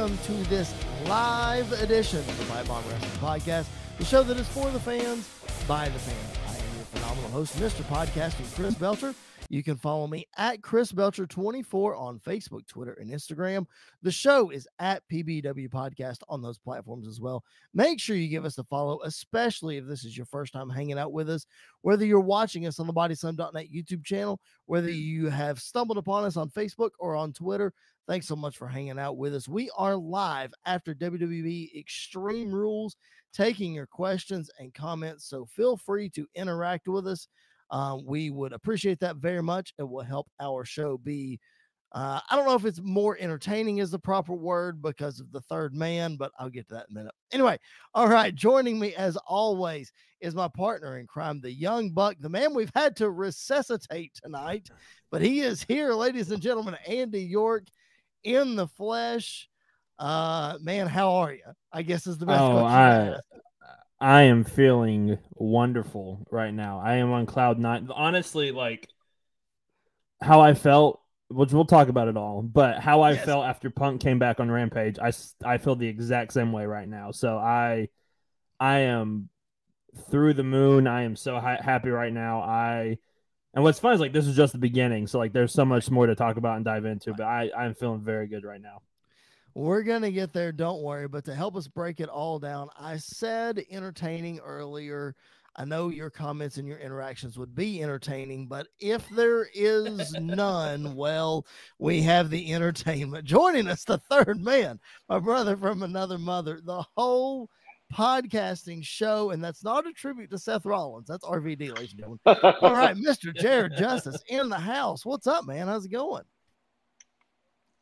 welcome to this live edition of the Pipe Bomb Wrestling Podcast, the show that is for the fans, by the fans. I am your phenomenal host, Mr. Podcasting, Chris Belcher. You can follow me at Chris Belcher24 on Facebook, Twitter, and Instagram. The show is at PBW Podcast on those platforms as well. Make sure you give us a follow, especially if this is your first time hanging out with us. Whether you're watching us on the BodySlam.net YouTube channel, whether you have stumbled upon us on Facebook or on Twitter, thanks so much for hanging out with us. We are live after WWE Extreme Rules, taking your questions and comments. So feel free to interact with us. Um, we would appreciate that very much. It will help our show be. Uh, I don't know if it's more entertaining is the proper word because of the third man, but I'll get to that in a minute. Anyway, all right. Joining me as always is my partner in crime, the young buck, the man we've had to resuscitate tonight, but he is here, ladies and gentlemen. Andy York in the flesh. Uh, man, how are you? I guess is the best. Oh, I, I am feeling wonderful right now. I am on cloud nine. Honestly, like how I felt, which we'll talk about it all, but how I yes. felt after Punk came back on Rampage, I, I feel the exact same way right now. So I, I am through the moon. I am so ha- happy right now. I, and what's fun is like this is just the beginning. So like there's so much more to talk about and dive into, but I, I'm feeling very good right now. We're going to get there, don't worry. But to help us break it all down, I said entertaining earlier. I know your comments and your interactions would be entertaining, but if there is none, well, we have the entertainment. Joining us, the third man, my brother from another mother, the whole podcasting show, and that's not a tribute to Seth Rollins. That's RVD, ladies and gentlemen. All right, Mr. Jared Justice in the house. What's up, man? How's it going?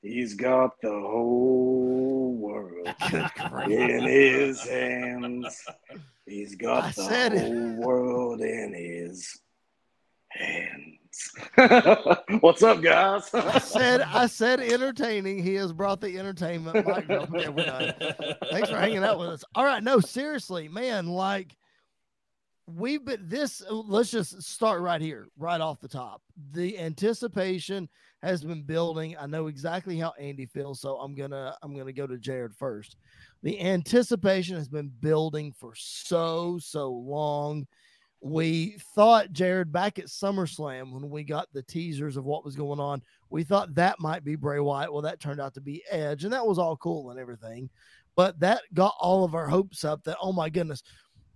He's got the whole world in his hands. He's got I the whole it. world in his hands. What's up, guys? I said I said entertaining. He has brought the entertainment. Thanks for hanging out with us. All right, no, seriously, man, like we've been this let's just start right here, right off the top. The anticipation has been building. I know exactly how Andy feels, so I'm gonna I'm gonna go to Jared first. The anticipation has been building for so so long. We thought Jared back at SummerSlam when we got the teasers of what was going on, we thought that might be Bray Wyatt. Well, that turned out to be Edge, and that was all cool and everything. But that got all of our hopes up that oh my goodness,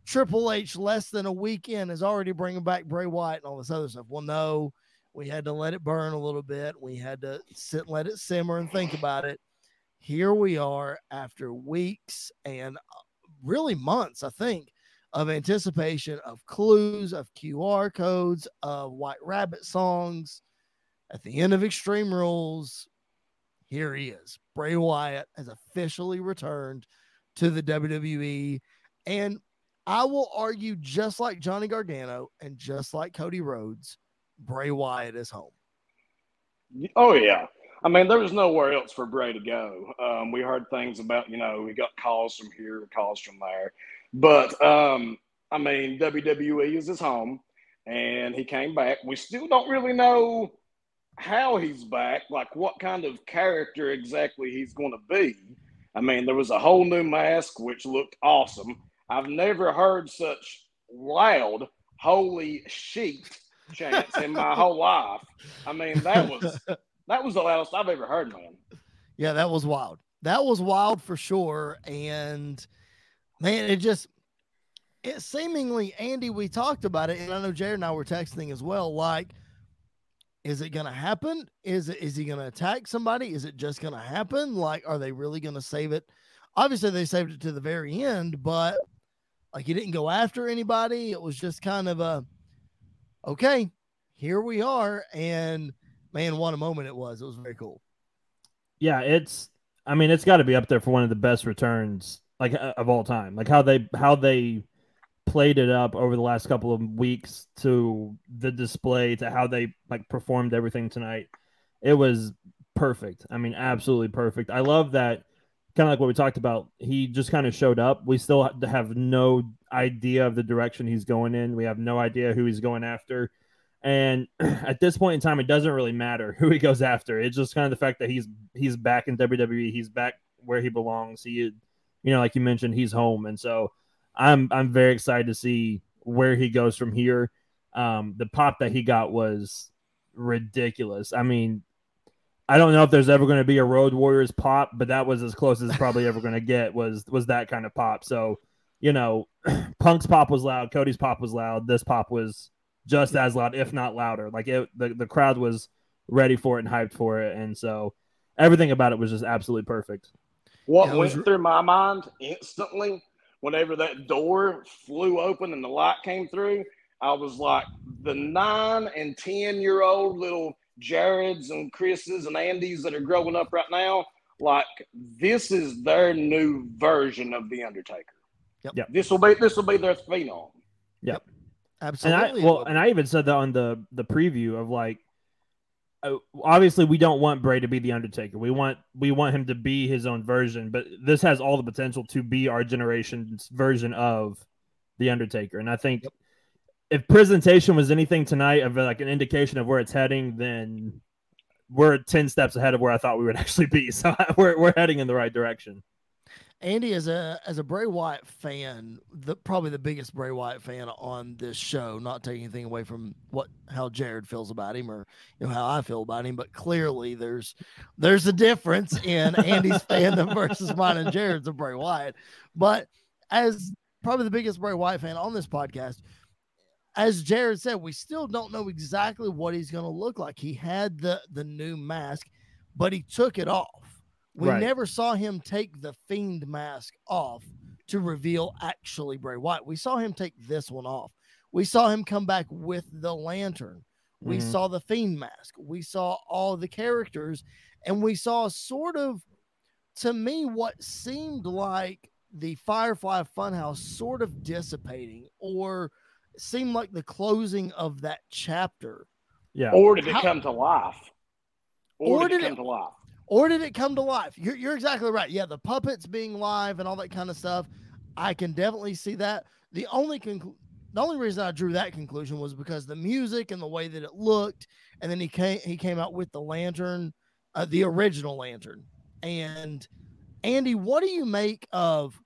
Triple H less than a week in is already bringing back Bray Wyatt and all this other stuff. Well, no, we had to let it burn a little bit. We had to sit and let it simmer and think about it. Here we are after weeks and uh, really months, I think, of anticipation of clues, of QR codes, of White Rabbit songs. At the end of Extreme Rules, here he is. Bray Wyatt has officially returned to the WWE. And I will argue, just like Johnny Gargano and just like Cody Rhodes, Bray Wyatt is home. Oh yeah. I mean, there was nowhere else for Bray to go. Um, we heard things about, you know, we got calls from here, calls from there. But um, I mean, WWE is his home and he came back. We still don't really know how he's back, like what kind of character exactly he's going to be. I mean, there was a whole new mask which looked awesome. I've never heard such loud, holy shit chants in my whole life. I mean, that was that was the loudest I've ever heard, man. Yeah, that was wild. That was wild for sure. And man, it just it seemingly Andy, we talked about it, and I know Jared and I were texting as well. Like, is it gonna happen? Is it is he gonna attack somebody? Is it just gonna happen? Like, are they really gonna save it? Obviously, they saved it to the very end, but like he didn't go after anybody. It was just kind of a okay, here we are. And man, what a moment it was. It was very cool. Yeah, it's I mean, it's got to be up there for one of the best returns like uh, of all time. Like how they how they played it up over the last couple of weeks to the display to how they like performed everything tonight. It was perfect. I mean, absolutely perfect. I love that kind of like what we talked about. He just kind of showed up. We still have no idea of the direction he's going in. We have no idea who he's going after. And at this point in time, it doesn't really matter who he goes after. It's just kind of the fact that he's he's back in WWE. He's back where he belongs. He, you know, like you mentioned, he's home, and so I'm I'm very excited to see where he goes from here. Um, the pop that he got was ridiculous. I mean, I don't know if there's ever going to be a Road Warriors pop, but that was as close as probably ever going to get. Was was that kind of pop? So, you know, Punk's pop was loud, Cody's pop was loud. This pop was just as loud, if not louder. Like it, the the crowd was ready for it and hyped for it, and so everything about it was just absolutely perfect. What yeah, went was... through my mind instantly whenever that door flew open and the light came through? I was like, the nine and ten year old little Jareds and Chris's and Andy's that are growing up right now, like this is their new version of the Undertaker. Yep. yep. This will be this will be their phenom. Yep. Absolutely. And I, well, and I even said that on the the preview of like Uh, obviously we don't want Bray to be the Undertaker. We want we want him to be his own version, but this has all the potential to be our generation's version of the Undertaker. And I think yep if presentation was anything tonight of like an indication of where it's heading, then we're 10 steps ahead of where I thought we would actually be. So we're, we're heading in the right direction. Andy, as a as a Bray Wyatt fan, the probably the biggest Bray Wyatt fan on this show, not taking anything away from what how Jared feels about him or you know how I feel about him, but clearly there's there's a difference in Andy's fandom versus mine and Jared's of Bray Wyatt. But as probably the biggest Bray Wyatt fan on this podcast, as Jared said, we still don't know exactly what he's going to look like. He had the the new mask, but he took it off. We right. never saw him take the fiend mask off to reveal actually Bray Wyatt. We saw him take this one off. We saw him come back with the lantern. We mm-hmm. saw the fiend mask. We saw all the characters, and we saw sort of, to me, what seemed like the Firefly Funhouse sort of dissipating or seemed like the closing of that chapter. Yeah. Or did it How, come to life? Or, or did, it come it, to life? Or did it come to life? You're, you're exactly right. Yeah, the puppets being live and all that kind of stuff. I can definitely see that. The only conclu- the only reason I drew that conclusion was because the music and the way that it looked, and then he came he came out with the lantern, uh, the original lantern. And Andy, what do you make of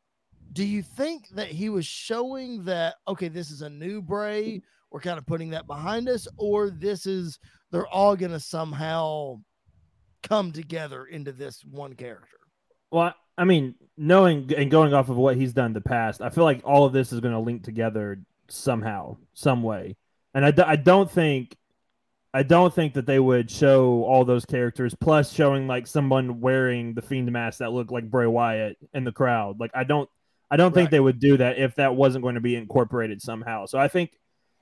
do you think that he was showing that okay this is a new bray we're kind of putting that behind us or this is they're all going to somehow come together into this one character well i mean knowing and going off of what he's done in the past i feel like all of this is going to link together somehow some way and I d- I don't think I don't think that they would show all those characters plus showing like someone wearing the fiend mask that looked like Bray Wyatt in the crowd. Like I don't I don't right. think they would do that if that wasn't going to be incorporated somehow. So I think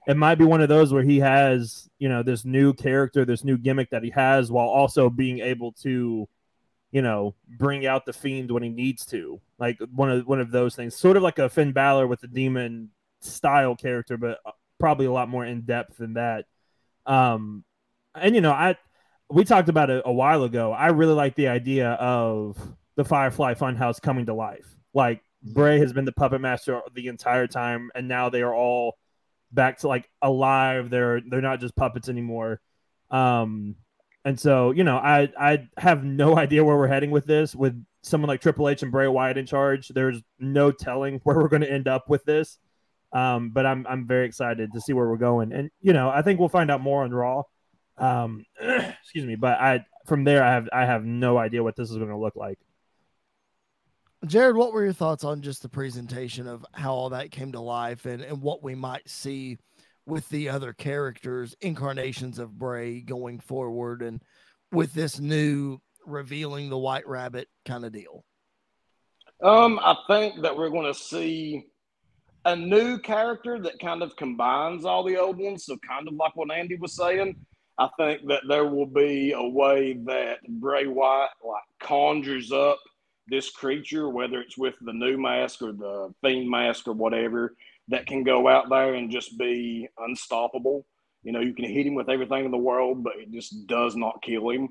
it might be one of those where he has, you know, this new character, this new gimmick that he has, while also being able to, you know, bring out the fiend when he needs to. Like one of one of those things, sort of like a Finn Balor with the demon style character, but uh, probably a lot more in depth than that. Um, and you know, I we talked about it a while ago. I really like the idea of the Firefly Funhouse coming to life. Like Bray has been the puppet master the entire time, and now they are all back to like alive. They're they're not just puppets anymore. Um, and so you know, I I have no idea where we're heading with this. With someone like Triple H and Bray Wyatt in charge, there's no telling where we're going to end up with this. Um, but I'm I'm very excited to see where we're going, and you know, I think we'll find out more on Raw. Um, excuse me, but I from there I have I have no idea what this is going to look like. Jared, what were your thoughts on just the presentation of how all that came to life and, and what we might see with the other characters, incarnations of Bray going forward, and with this new revealing the White Rabbit kind of deal? Um, I think that we're going to see a new character that kind of combines all the old ones. So, kind of like what Andy was saying, I think that there will be a way that Bray Wyatt like conjures up this creature, whether it's with the new mask or the fiend mask or whatever, that can go out there and just be unstoppable. You know, you can hit him with everything in the world, but it just does not kill him.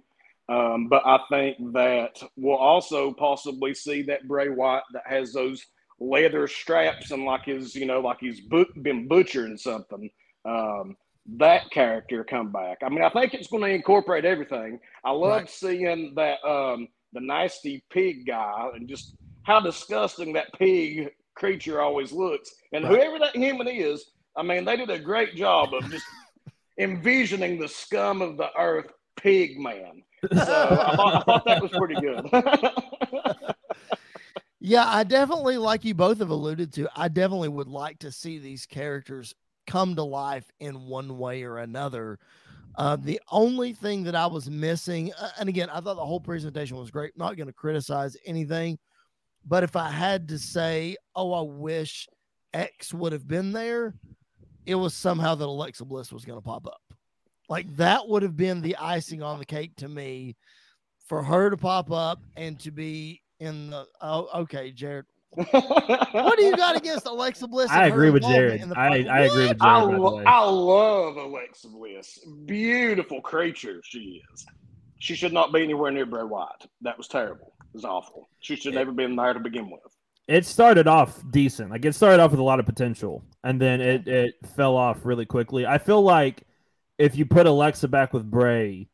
Um, but I think that we'll also possibly see that Bray Wyatt that has those leather straps and like his, you know, like he's been butchering something. Um, that character come back. I mean, I think it's going to incorporate everything. I love right. seeing that um, the nasty pig guy and just how disgusting that pig creature always looks. And Right. whoever that human is, I mean, they did a great job of just envisioning the scum of the earth pig man. So I thought, I thought that was pretty good. Yeah, I definitely, like you both have alluded to, I definitely would like to see these characters come to life in one way or another. Uh, the only thing that I was missing, and again, I thought the whole presentation was great. Not going to criticize anything, but if I had to say, oh, I wish X would have been there, it was somehow that Alexa Bliss was going to pop up. Like that would have been the icing on the cake to me for her to pop up and to be in the. Oh, okay, Jared. What do you got against Alexa Bliss? I agree with Jared. I. I agree with Jared. I, lo- I love Alexa Bliss. Beautiful creature she is. She should not be anywhere near Bray Wyatt. That was terrible. It was awful. She should never been there to begin with. it started off decent. Like it started off with a lot of potential, and then it it fell off really quickly. I feel like if you put Alexa back with Bray,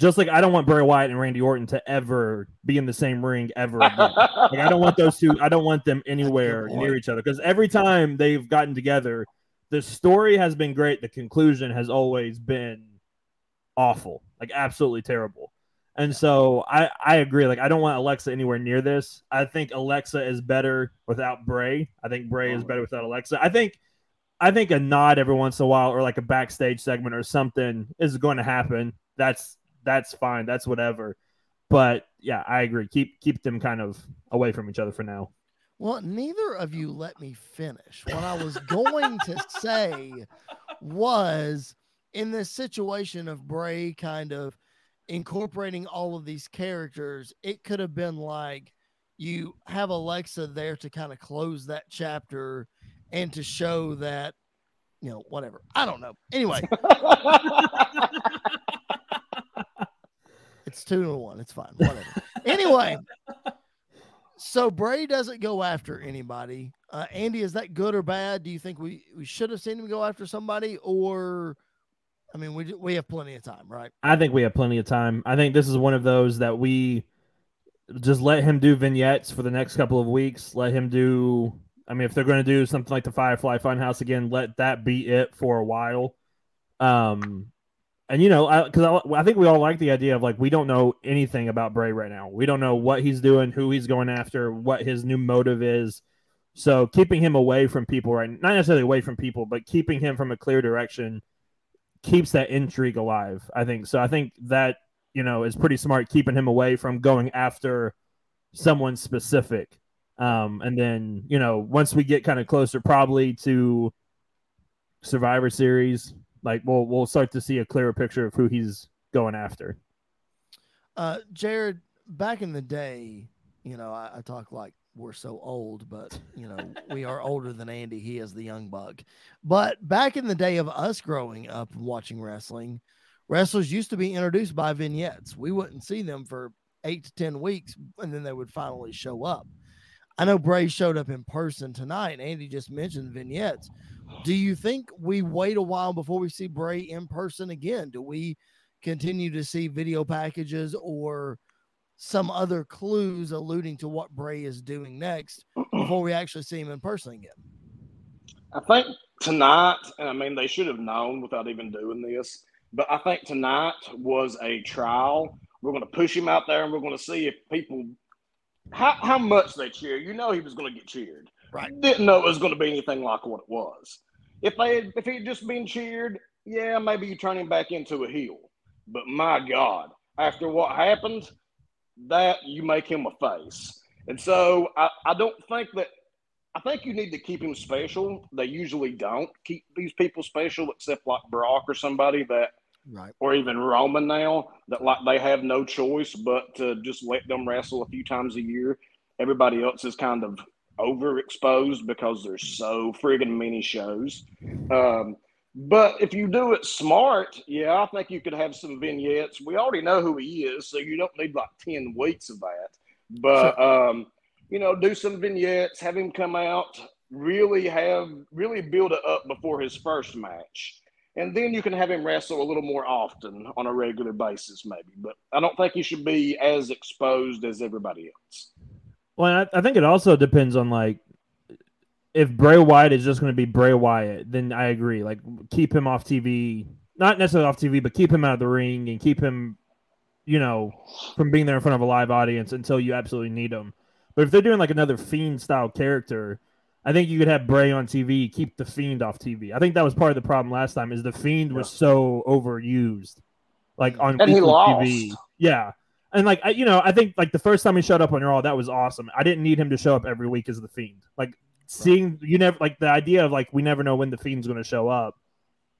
just like I don't want Bray Wyatt and Randy Orton to ever be in the same ring ever again. like I don't want those two. I don't want them anywhere near each other because every time they've gotten together, the story has been great. The conclusion has always been awful, like absolutely terrible. And so I, I agree. Like I don't want Alexa anywhere near this. I think Alexa is better without Bray. I think Bray is better without Alexa. I think I think a nod every once in a while or like a backstage segment or something is going to happen. That's that's fine. That's whatever. But yeah, I agree. Keep keep them kind of away from each other for now. Well, neither of you let me finish. What I was going to say was in this situation of Bray kind of incorporating all of these characters, it could have been like you have Alexa there to kind of close that chapter and to show that, you know, whatever. I don't know. Anyway, it's two to one. It's fine. Whatever. anyway, so Bray doesn't go after anybody. Uh, Andy, is that good or bad? Do you think we, we should have seen him go after somebody, or I mean, we we have plenty of time, right? I think we have plenty of time. I think this is one of those that we just let him do vignettes for the next couple of weeks. Let him do. I mean, if they're going to do something like the Firefly Funhouse again, let that be it for a while. Um, and you know, because I, I, think we all like the idea of like we don't know anything about Bray right now. We don't know what he's doing, who he's going after, what his new motive is. So keeping him away from people, right? Not necessarily away from people, but keeping him from a clear direction keeps that intrigue alive. I think so. I think that you know is pretty smart, keeping him away from going after someone specific. Um, and then you know once we get kind of closer, probably to Survivor Series, like we'll we'll start to see a clearer picture of who he's going after. Uh, Jared, back in the day, you know, I, I talk like we're so old, but you know, we are older than Andy. He is the young buck. But back in the day of us growing up and watching wrestling, wrestlers used to be introduced by vignettes. We wouldn't see them for eight to 10 weeks, and then they would finally show up. I know Bray showed up in person tonight. And Andy just mentioned vignettes. Do you think we wait a while before we see Bray in person again? Do we continue to see video packages or some other clues alluding to what Bray is doing next before we actually see him in person again? I think tonight, and I mean, they should have known without even doing this, but I think tonight was a trial. We're going to push him out there and we're going to see if people, how, how much they cheer. You know, he was going to get cheered. Right. Didn't know it was going to be anything like what it was. If they had, if he had just been cheered, yeah, maybe you turn him back into a heel. But my God, after what happened, that you make him a face. And so I, I don't think that I think you need to keep him special. They usually don't keep these people special except like Brock or somebody that Right. or even Roman now that like they have no choice but to just let them wrestle a few times a year. Everybody else is kind of overexposed because there's so friggin' many shows. Um, but if you do it smart, yeah, I think you could have some vignettes. We already know who he is, so you don't need like 10 weeks of that. But, um, you know, do some vignettes, have him come out, really have, really build it up before his first match. and then you can have him wrestle a little more often on a regular basis, maybe. But I don't think he should be as exposed as everybody else. Well, I, I think it also depends on like if Bray Wyatt is just going to be Bray Wyatt, then I agree. Like keep him off TV, not necessarily off TV, but keep him out of the ring and keep him, you know, from being there in front of a live audience until you absolutely need him. But if they're doing like another fiend style character, I think you could have Bray on TV, keep the Fiend off TV. I think that was part of the problem last time. Is the Fiend was so overused, like on And he lost. TV. Yeah, and like I, you know, I think like the first time he showed up on Raw, that was awesome. I didn't need him to show up every week as the Fiend. Like seeing you never like the idea of like we never know when the Fiend's going to show up.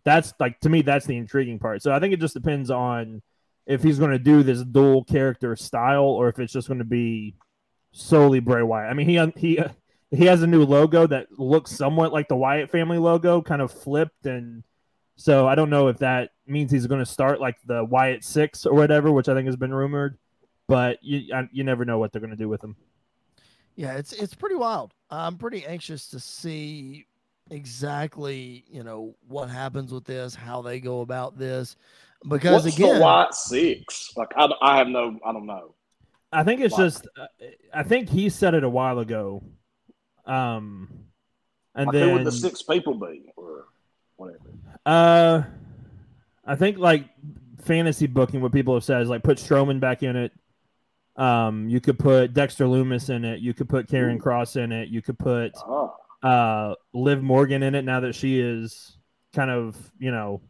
That's like to me, that's the intriguing part. So I think it just depends on if he's going to do this dual character style or if it's just going to be solely Bray Wyatt. I mean, he he he has a new logo that looks somewhat like the Wyatt family logo, kind of flipped, and so I don't know if that means he's going to start like the Wyatt Six or whatever, which I think has been rumored. But you I, you never know what they're going to do with him. Yeah, it's it's pretty wild. I'm pretty anxious to see exactly, you know, what happens with this, how they go about this, because What's again, the Wyatt Six? Like I, I have no, I don't know. I think it's Why? just uh, I think he said it a while ago. Um, and Like then who would the six people be, or whatever? Uh, I think like fantasy booking, what people have said is like put Strowman back in it. Um, you could put Dexter Lumis in it. You could put Karrion Ooh. Kross in it. You could put Oh, uh Liv Morgan in it now that she is kind of you know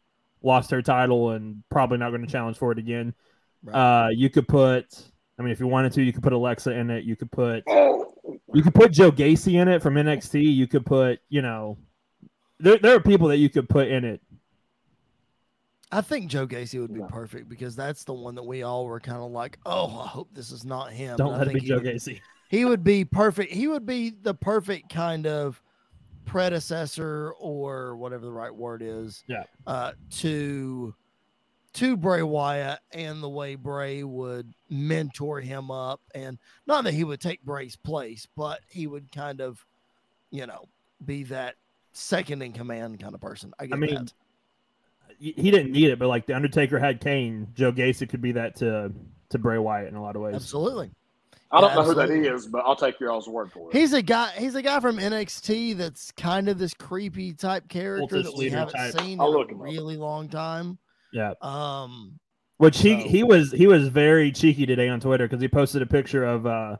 lost her title and probably not going to challenge for it again. Right. Uh, you could put. I mean, if you wanted to, you could put Alexa in it. You could put you could put Joe Gacy in it from NXT. You could put, you know, there there are people that you could put in it. I think Joe Gacy would be Yeah. perfect because that's the one that we all were kind of like, oh, I hope this is not him. Don't let it be Joe would- Gacy. he would be perfect. He would be the perfect kind of predecessor or whatever the right word is. Yeah. Uh, to to Bray Wyatt and the way Bray would mentor him up, and not that he would take Bray's place, but he would kind of, you know, be that second in command kind of person. I get mean, that. He he didn't need it, but like the Undertaker had Kane, Joe Gacy could be that to to Bray Wyatt in a lot of ways. Absolutely. I don't Yeah, know who that is, but I'll take your all's word for it. He's a guy. He's a guy from NXT that's kind of this creepy type character Cultist that we haven't type. seen in I'll a look him up. really long time. Yeah. Um, Which he So- he was he was very cheeky today on Twitter because he posted a picture of uh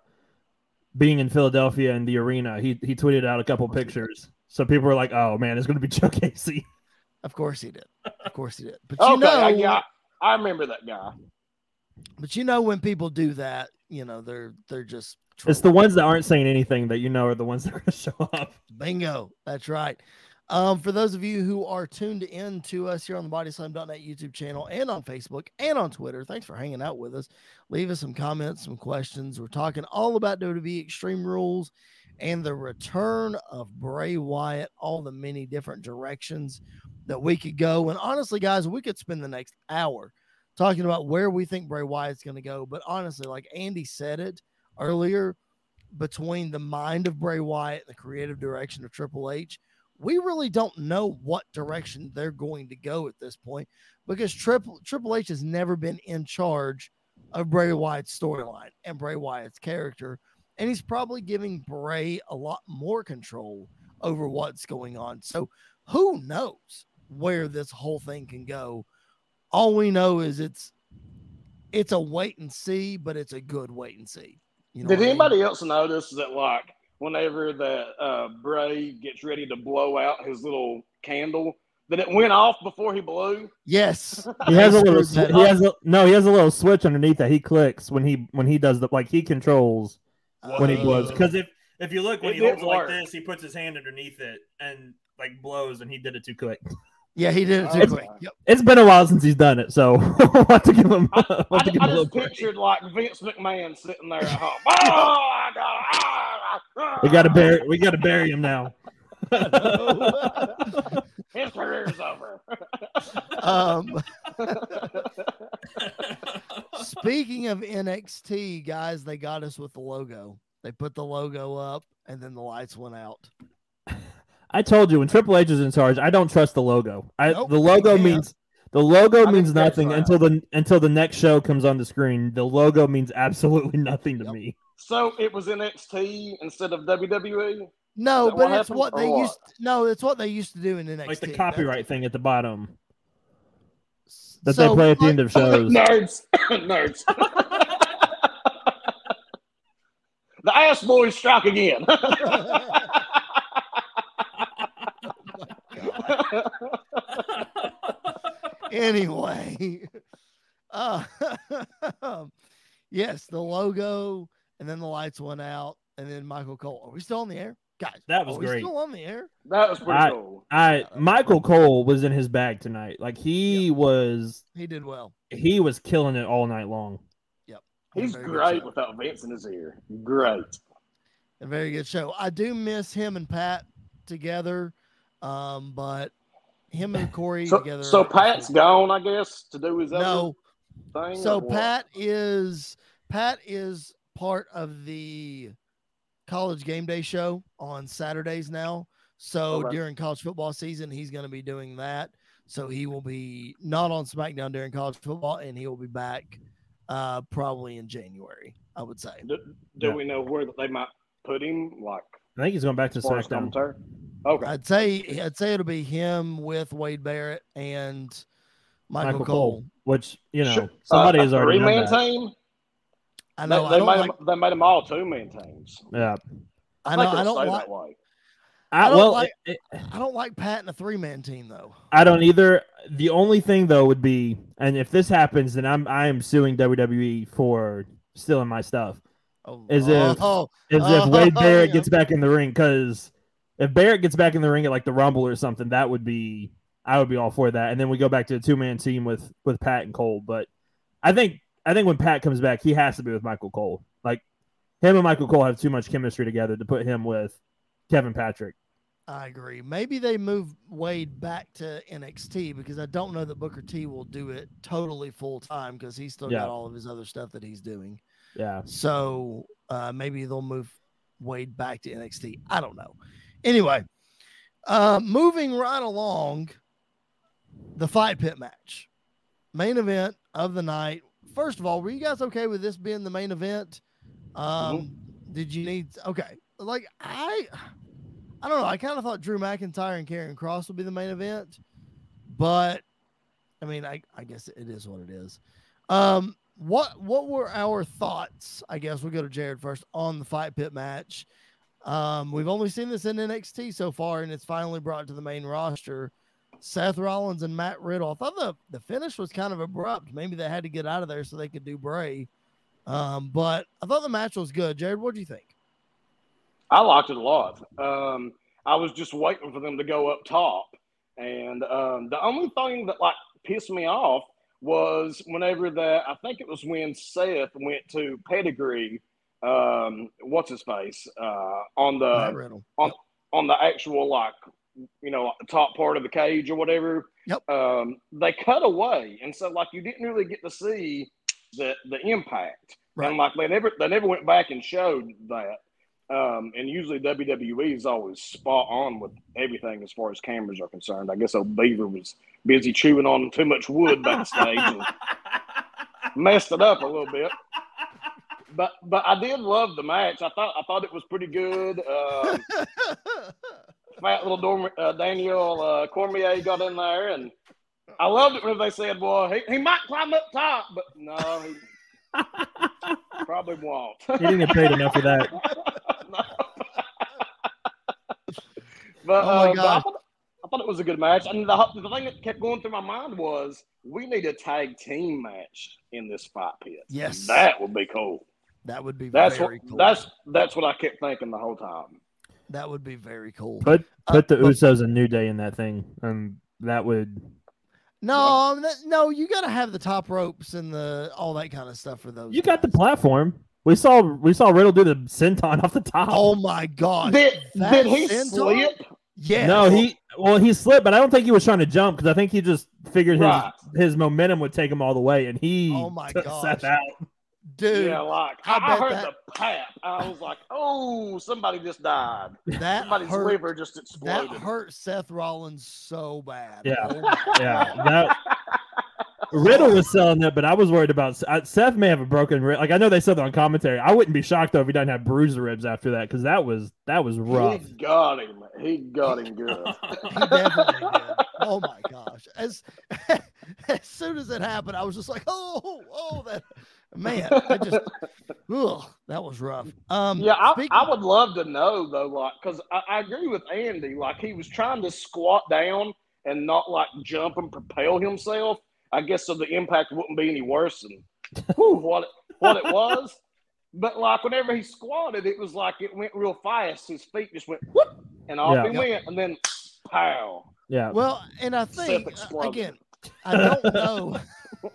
being in Philadelphia in the arena. He he tweeted out a couple course he pictures. So people were like, "Oh man, it's going to be Joe Gacy." of course he did. Of course he did. But okay, you know, I, yeah, I remember that guy. but you know when people do that, you know they're they're just. It's the ones that aren't saying anything that you know are the ones that are going to show up. Bingo. That's right. Um, for those of you who are tuned in to us here on the bodyslam.net YouTube channel and on Facebook and on Twitter, thanks for hanging out with us. Leave us some comments, some questions. We're talking all about WWE Extreme Rules and the return of Bray Wyatt, all the many different directions that we could go. And honestly, guys, we could spend the next hour talking about where we think Bray Wyatt's going to go. But honestly, like Andy said it earlier, between the mind of Bray Wyatt and the creative direction of Triple H, we really don't know what direction they're going to go at this point because Triple Triple H has never been in charge of Bray Wyatt's storyline and Bray Wyatt's character, and he's probably giving Bray a lot more control over what's going on. So who knows where this whole thing can go? All we know is it's it's a wait and see, but it's a good wait and see. You know Did what I mean? anybody else notice that, like, whenever that uh, Bray gets ready to blow out his little candle, that it went off before he blew? Yes, He has a little. He has a, no. He has a little switch underneath that he clicks when he when he does the like he controls when he Uh, blows. Because if if you look when It he holds it like this, he puts his hand underneath it and like blows, and he did it too quick. Yeah, he did it too Oh, quick. Yep. It's been a while since he's done it, so we'll have to give him. I, we'll have to give him I a little just break. pictured like Vince McMahon sitting there at home. Oh, I got, We got to bury. We got to bury him now. His career's over. um, speaking of NXT, guys, they got us with the logo. They put the logo up, and then the lights went out. I told you when Triple H is in charge, I don't trust the logo. I Nope, the logo yeah. means the logo I means nothing until the until the next show comes on the screen. The logo means absolutely nothing to Yep. me. So it was NXT instead of? WWE. No, but what it's happened, what they what? used. No, it's what they used to do in NXT. Like the That's- copyright thing at the bottom that so, they play at the end of shows. Nerds, nerds. the ass boys strike again. anyway, uh, yes, the logo, and then the lights went out, and then Michael Cole. Are we still on the air, guys? That was are we great. Still on the air? that was pretty I- cool. I Michael Cole was in his bag tonight. Like he was He did well. he was killing it all night long. Yep. He's great without Vince in his ear. Great. A very good show. I do miss him and Pat together, um, but him and Corey So, together. so Pat's gone, I guess, to do his No, other thing. so? Pat is Pat is part of the college game day show on Saturdays now. So Okay. during college football season, he's going to be doing that. So he will be not on SmackDown during college football, and he will be back uh, probably in January. I would say. Do, do Yeah. we know where they might put him? Like, I think he's going back to as far as SmackDown. commentary? Okay. I'd say I'd say it'll be him with Wade Barrett and Michael, Michael Cole. Cole, which you know Sure. somebody Uh, has already done three-man that. team. I know. they, they don't made like. them, they made them all two-man teams. Yeah, I know. I don't stay like. that way. I, don't well, like- it- I don't like Pat in a three man team though. I don't either. The only thing though would be, and if this happens, then I'm I am suing WWE for stealing my stuff. Oh, As if- oh, oh As Oh, if Wade Barrett yeah. gets back in the ring, because if Barrett gets back in the ring at like the Rumble or something, that would be I would be all for that. And then we go back to a two man team with with Pat and Cole. But I think I think when Pat comes back, he has to be with Michael Cole. Like him and Michael Cole have too much chemistry together to put him with Kevin Patrick. I agree. Maybe they move Wade back to NXT because I don't know that Booker T will do it totally full time because he's still Yeah. got all of his other stuff that he's doing. Yeah. So uh, maybe they'll move Wade back to NXT. I don't know. Anyway, uh, moving right along, the fight pit match, main event of the night. First of all, were you guys okay with this being the main event? Um, Did you need okay? Like I, I don't know. I kind of thought Drew McIntyre and Karrion Kross would be the main event, but I mean, I I guess it is what it is. Um, what what were our thoughts? I guess we'll go to Jared first on the fight pit match. Um, we've only seen this in NXT so far, and it's finally brought to the main roster. Seth Rollins and Matt Riddle. I thought the, the finish was kind of abrupt. Maybe they had to get out of there so they could do Bray. Um, but I thought the match was good. Jared, what do you think? I liked it a lot. Um, I was just waiting for them to go up top, and um, the only thing that like pissed me off was whenever that I think it was when Seth went to Pedigree. Um, what's his face uh, on the Riddle. on the actual like you know the top part of the cage or whatever. Yep. Um, they cut away, and so like you didn't really get to see the the impact. Right. And like they never they never went back and showed that. Um, and usually WWE is always spot on with everything as far as cameras are concerned. I guess old Beaver was busy chewing on too much wood backstage and messed it up a little bit. But but I did love the match. I thought I thought it was pretty good. Um, fat little Dorm- uh, Daniel uh, Cormier got in there, and I loved it when they said, "Well, he, he might climb up top, but no, he probably won't." He didn't get paid enough for that. No. but, Oh my uh, God. thought, I thought it was a good match, and the, the thing that kept going through my mind was we need a tag team match in this fight pit. Yes. that would be cool. that would be That's what cool. that's that's what I kept thinking the whole time. That would be very cool. Put Uh, put the but- Usos and New Day in that thing, and that would No, that, no, you got to have the top ropes and the all that kind of stuff for those. you got the platform. We saw we saw Riddle do the senton off the top. Oh my god! Did that did he senton? slip? Yeah. no, he well he slipped, but I don't think he was trying to jump because I think he just figured his Right. his momentum would take him all the way, and he Oh my god gosh. Out. Dude. yeah, like I I, I heard that- the pap. I was like, oh, somebody just died. that Somebody's hurt. liver just exploded." That hurt Seth Rollins so bad. Yeah. Yeah, that Riddle was selling it, but I was worried about I, Seth may have a broken rib. Like I know they said that on commentary. I wouldn't be shocked though if he doesn't have bruised ribs after that because that was that was rough. He got him. He got him good. He definitely did. Oh my gosh! As as soon as it happened, I was just like, oh, oh, that man. I just, ugh, that was rough. Um, Yeah, I, speaking- I would love to know though, like, because I, I agree with Andy. Like, he was trying to squat down and not like jump and propel himself. I guess so the impact wouldn't be any worse than whew, what it, what it was. But like, whenever he squatted, it was like it went real fast. His feet just went whoop, and off Yeah. he went, and then pow. Yeah, Well, and I think uh, again, I don't know.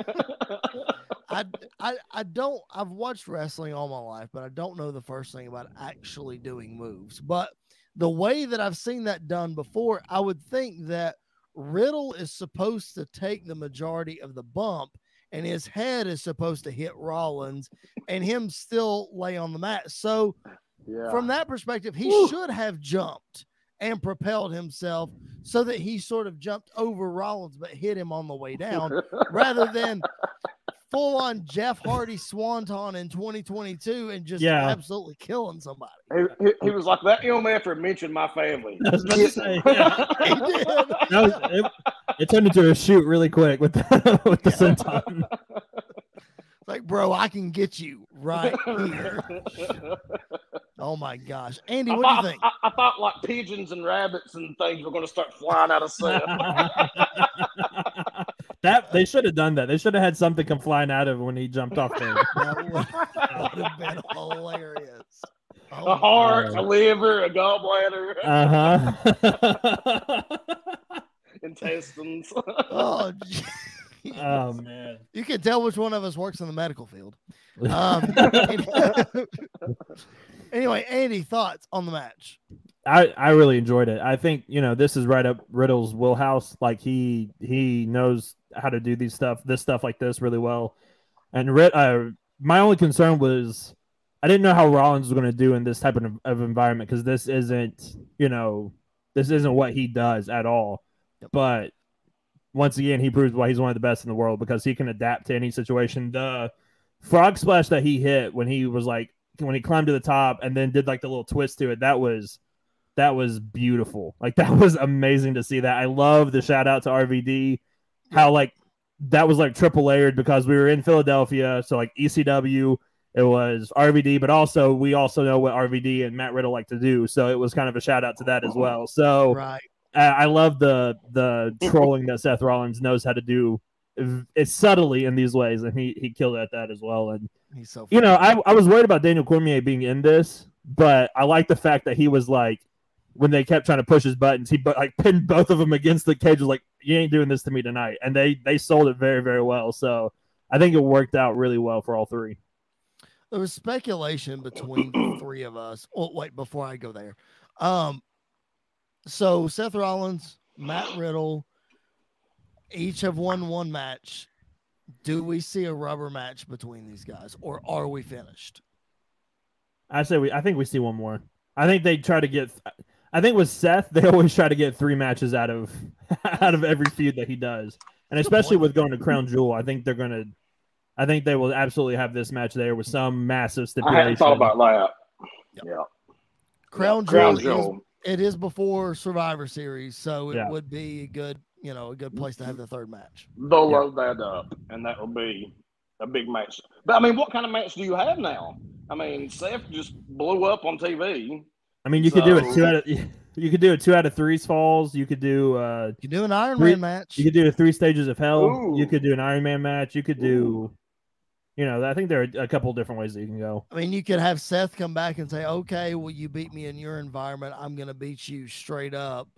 I, I I don't I've watched wrestling all my life, but I don't know the first thing about actually doing moves. But the way that I've seen that done before, I would think that Riddle is supposed to take the majority of the bump and his head is supposed to hit Rollins and him still lay on the mat. So Yeah. from that perspective, he Woo. should have jumped and propelled himself so that he sort of jumped over Rollins but hit him on the way down rather than full on Jeff Hardy Swanton in 2022 and just Yeah. absolutely killing somebody. he, he, he was like that young man for mentioned my family. I was about to say, yeah. He did. Was, it, it turned into a shoot really quick with the, with the senton. Like, bro, I can get you right here. Oh my gosh. Andy, I what do you think? I, I thought like pigeons and rabbits and things were going to start flying out of Seth. that they should have done that. They should have had something come flying out of it when he jumped off there. That would, that would have been hilarious. Oh a heart, God. a liver, a gallbladder, Uh huh. intestines. Oh, jeez. Oh man. you can tell which one of us works in the medical field. Um, anyway, Andy, thoughts on the match? I, I really enjoyed it. I think you know this is right up Riddle's wheelhouse. Like he he knows how to do these stuff, this stuff like this really well. And Rid- uh, my only concern was I didn't know how Rollins was going to do in this type of, of environment because this isn't you know this isn't what he does at all. Yep. But once again, he proves why he's one of the best in the world because he can adapt to any situation. The frog splash that he hit when he was like when he climbed to the top and then did like the little twist to it, that was that was beautiful. Like that was amazing to see that. I love the shout out to RVD. How like that was like triple layered because we were in Philadelphia, so like ECW, it was RVD, but also we also know what RVD and Matt Riddle like to do, so it was kind of a shout out to that as well. So Right. I, I love the the trolling that Seth Rollins knows how to do. It's subtly in these ways, and he he killed at that as well. And He's so you know, I, I was worried about Daniel Cormier being in this, but I like the fact that he was like, when they kept trying to push his buttons, he but like pinned both of them against the cage. Was like, you ain't doing this to me tonight, and they they sold it very very well. So I think it worked out really well for all three. there was speculation between the three of us. Oh, wait, before I go there. Um, so Seth Rollins, Matt Riddle, each have won one match. Do we see a rubber match between these guys, or are we finished? I say we. I think we see one more. I think they try to get. I think with Seth, they always try to get three matches out of out of every feud that he does, and Good especially with going to Crown Jewel, I think they're gonna. I think they will absolutely have this match there with some massive I stipulation. hadn't thought about that. Yep. Yeah. Crown Crown Jewel, is- Jewel. It is before Survivor Series, so it Yeah. would be a good, you know, a good place to have the third match. They'll Yeah. load that up, and that will be a big match. But I mean, what kind of match do you have now? I mean, Seth just blew up on TV. I mean, you could do it two out of. You could do it two out of threes falls. You could do. uh You could do an Iron Three- Man match. You could do a three stages of hell. You could do an Iron Man match. You could do. Ooh. You know, I think there are a couple different ways that you can go. I mean, you could have Seth come back and say, "Okay, well, you beat me in your environment. I'm gonna beat you straight up,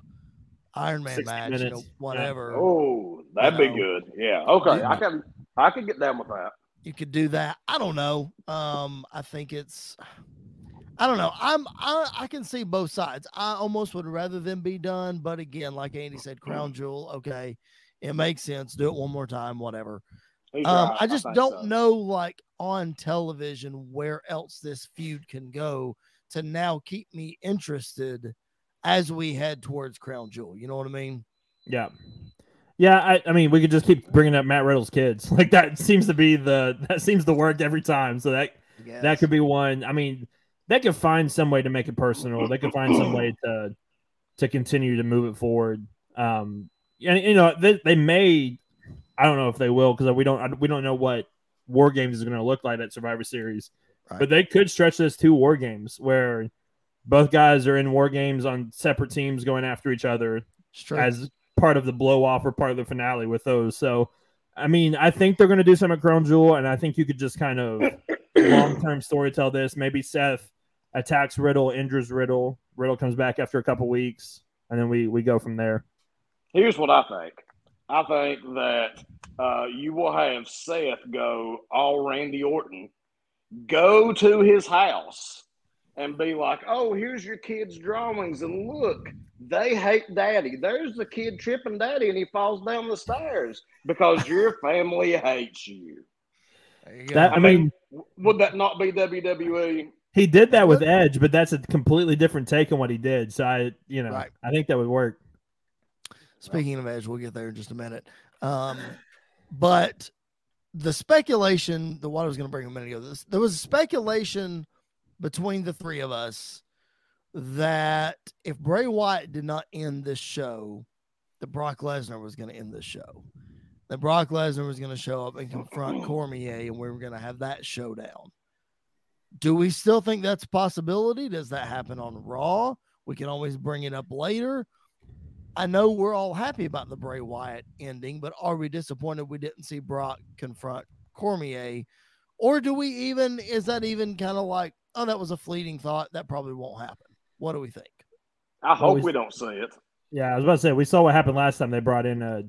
Iron Man 60 match, you know, minutes. Yeah. whatever." Oh, that'd be know. good. Yeah. Okay, Yeah. I can I can get down with that. You could do that. I don't know. Um, I think it's, I don't know. I'm I, I can see both sides. I almost would rather them be done, but again, like Andy said, Crown Jewel. Okay, it makes sense. Do it one more time, whatever. He's Um. I just think don't so. know, like on television, where else this feud can go to now keep me interested as we head towards Crown Jewel. You know what I mean? Yeah. Yeah, I, I mean, we could just keep bringing up Matt Riddle's kids. Like that seems to be the that seems to work every time. So that Yeah, that could be one. I mean, they could find some way to make it personal. They could find some way to to continue to move it forward. Um, and you know, they, they may. I don't know if they will because we don't we don't know what War Games is going to look like at Survivor Series, Right. but they could stretch this to War Games where both guys are in War Games on separate teams going after each other as part of the blow off or part of the finale with those. So, I mean, I think they're going to do some at Crown Jewel, and I think you could just kind of long term story tell this. Maybe Seth attacks Riddle, injures Riddle. Riddle comes back after a couple weeks, and then we we go from there. Here's what I think. I think that uh, you will have Seth go all Randy Orton, go to his house and be like, "Oh, here's your kid's drawings, and look, they hate Daddy. There's the kid tripping Daddy, and he falls down the stairs because your family hates you." You. That I, I mean, mean, Would that not be? WWE? he did that with Edge, but that's a completely different take on what he did. So I, you know, Right. I think that would work. Speaking of Edge, we'll get there in just a minute. Um, but the speculation, the what I was going to bring a minute ago, this, there was speculation between the three of us that if Bray Wyatt did not end this show, that Brock Lesnar was going to end this show. That Brock Lesnar was going to show up and confront Cormier, and we were going to have that showdown. Do we still think that's a possibility? Does that happen on Raw? We can always bring it up later. I know we're all happy about the Bray Wyatt ending, but are we disappointed we didn't see Brock confront Cormier? Or do we even, is that even kind of like, oh, that was a fleeting thought? That probably won't happen. What do we think? I hope Always- we don't see it. Yeah, I was about to say we saw what happened last time they brought in a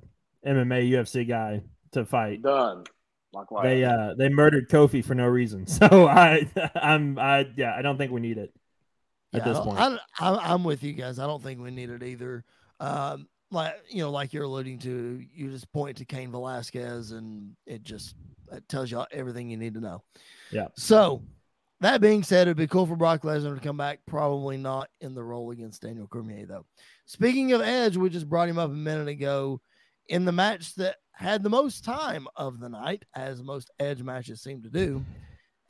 MMA UFC guy to fight. Done. Like what? They uh they murdered Kofi for no reason. So I I'm I yeah I don't think we need it at Yeah, this I point. I, I, I'm with you guys. I don't think we need it either. Um, like you know, like you're alluding to, you just point to Cain Velasquez, and it just it tells you everything you need to know. Yeah. So that being said, it'd be cool for Brock Lesnar to come back. Probably not in the role against Daniel Cormier, though. Speaking of Edge, we just brought him up a minute ago in the match that had the most time of the night, as most Edge matches seem to do.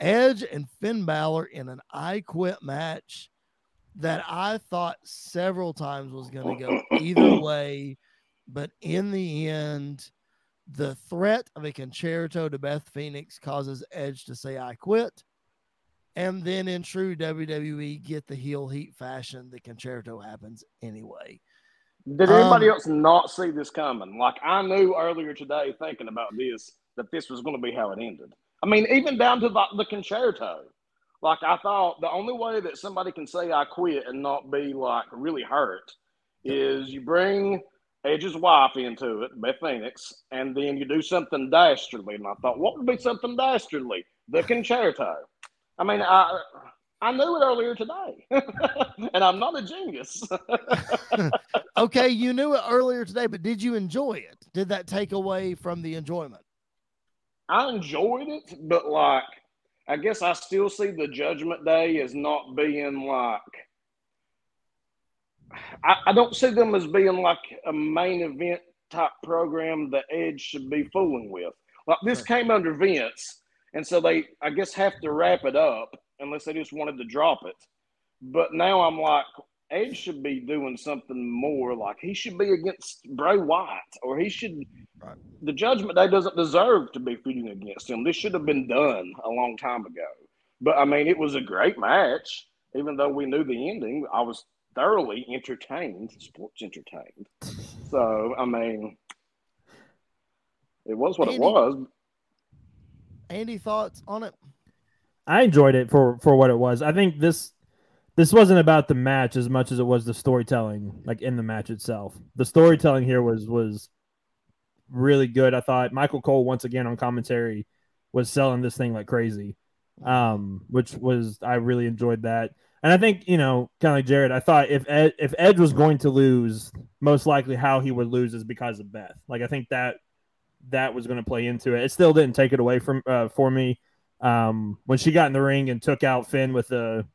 Edge and Finn Balor in an I Quit match that I thought several times was going to go either way, but in the end, the threat of a Con-Chair-To to Beth Phoenix causes Edge to say I quit. And then in true WWE get the heel heat fashion, the Con-Chair-To happens anyway. Did anybody Um, else not see this coming? Like I knew earlier today, thinking about this, that this was going to be how it ended. I mean, even down to the, the Con-Chair-To. Like I thought, the only way that somebody can say I quit and not be like really hurt is you bring Edge's wife into it, Beth Phoenix, and then you do something dastardly. And I thought, what would be something dastardly? The Con-Chair-To. I mean, I I knew it earlier today, and I'm not a genius. Okay, you knew it earlier today, but did you enjoy it? Did that take away from the enjoyment? I enjoyed it, but like, I guess I still see the Judgment Day as not being like. I, I don't see them as being like a main event type program that Edge should be fooling with. Like this Sure. came under Vince, and so they, I guess, have to wrap it up unless they just wanted to drop it. But now I'm like, Edge should be doing something more. Like he should be against Bray Wyatt, or he should Right. the Judgment Day doesn't deserve to be feuding against him. This should have been done a long time ago. But I mean, it was a great match. Even though we knew the ending, I was thoroughly entertained, sports entertained. So I mean, it was what it was. Andy, thoughts on it? I enjoyed it for for what it was. I think this this wasn't about the match as much as it was the storytelling, like in the match itself. The storytelling here was was really good. I thought Michael Cole once again on commentary was selling this thing like crazy, um, which was I really enjoyed that. And I think you know, kind of like Jared, I thought if Ed, if Edge was going to lose, most likely how he would lose is because of Beth. Like I think that that was going to play into it. It still didn't take it away from uh, for me. Um, when she got in the ring and took out Finn with the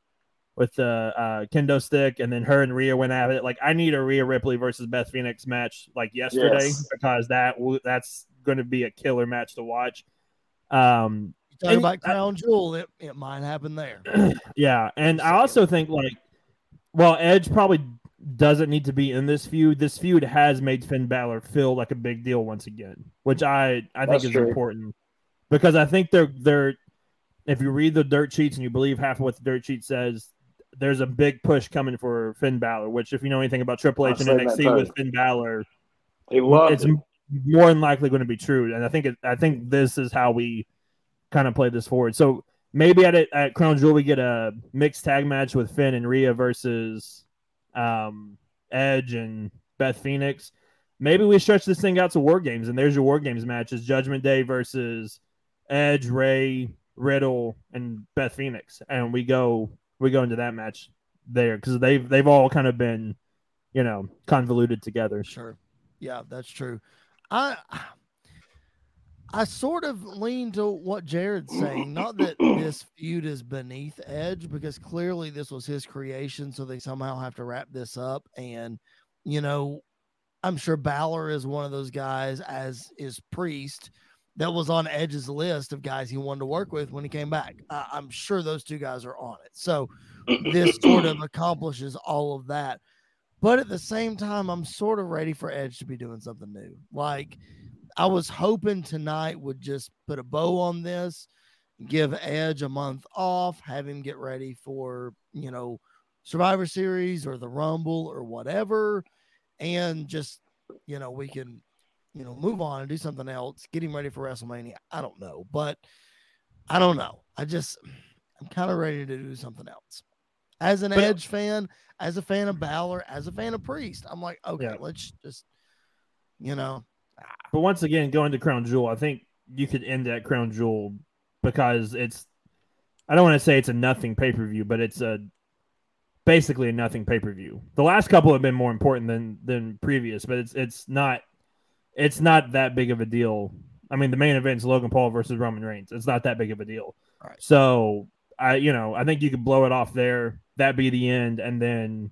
with the uh, kendo stick, and then her and Rhea went at it. Like I need a Rhea Ripley versus Beth Phoenix match like yesterday Yes. because that that's going to be a killer match to watch. Um, You talking And- about Crown Jewel, it, it might happen there. yeah, and I also think like, well, Edge probably doesn't need to be in this feud. This feud has made Finn Balor feel like a big deal once again, which I I think is true. important because I think they're they're if you read the dirt sheets and you believe half of what the dirt sheet says, there's a big push coming for Finn Balor. Which, if you know anything about Triple H and NXT with. Finn Balor, it's it. more than likely going to be true. And I think it, I think this is how we kind of play this forward. So maybe at it at Crown Jewel we get a mixed tag match with Finn and Rhea versus um, Edge and Beth Phoenix. Maybe we stretch this thing out to War Games, and there's your War Games matches: Judgment Day versus Edge, Rey, Riddle, and Beth Phoenix, and we go we go into that match there because they've they've all kind of been, you know, convoluted together. Sure. Yeah, that's true. I I sort of lean to what Jared's saying. Not that this feud is beneath Edge, because clearly this was his creation, so they somehow have to wrap this up. And you know, I'm sure Balor is one of those guys, as is Priest, that was on Edge's list of guys he wanted to work with when he came back. I, I'm sure those two guys are on it. So this sort of accomplishes all of that. But at the same time, I'm sort of ready for Edge to be doing something new. Like I was hoping tonight would just put a bow on this, give Edge a month off, have him get ready for, you know, Survivor Series or the Rumble or whatever. And just, you know, we can, you know, move on and do something else, getting ready for WrestleMania. I don't know. But I don't know. I just, I'm kind of ready to do something else. As an But- Edge fan, as a fan of Balor, as a fan of Priest, I'm like, okay, Yeah. let's just, you know, ah. But once again, going to Crown Jewel, I think you could end at Crown Jewel because it's. I don't want to say it's a nothing pay per view, but it's a basically a nothing pay per view. The last couple have been more important than than previous, but it's it's not it's not that big of a deal. I mean, the main event is Logan Paul versus Roman Reigns. It's not that big of a deal. Right. So I, you know, I think you could blow it off there. That be the end, and then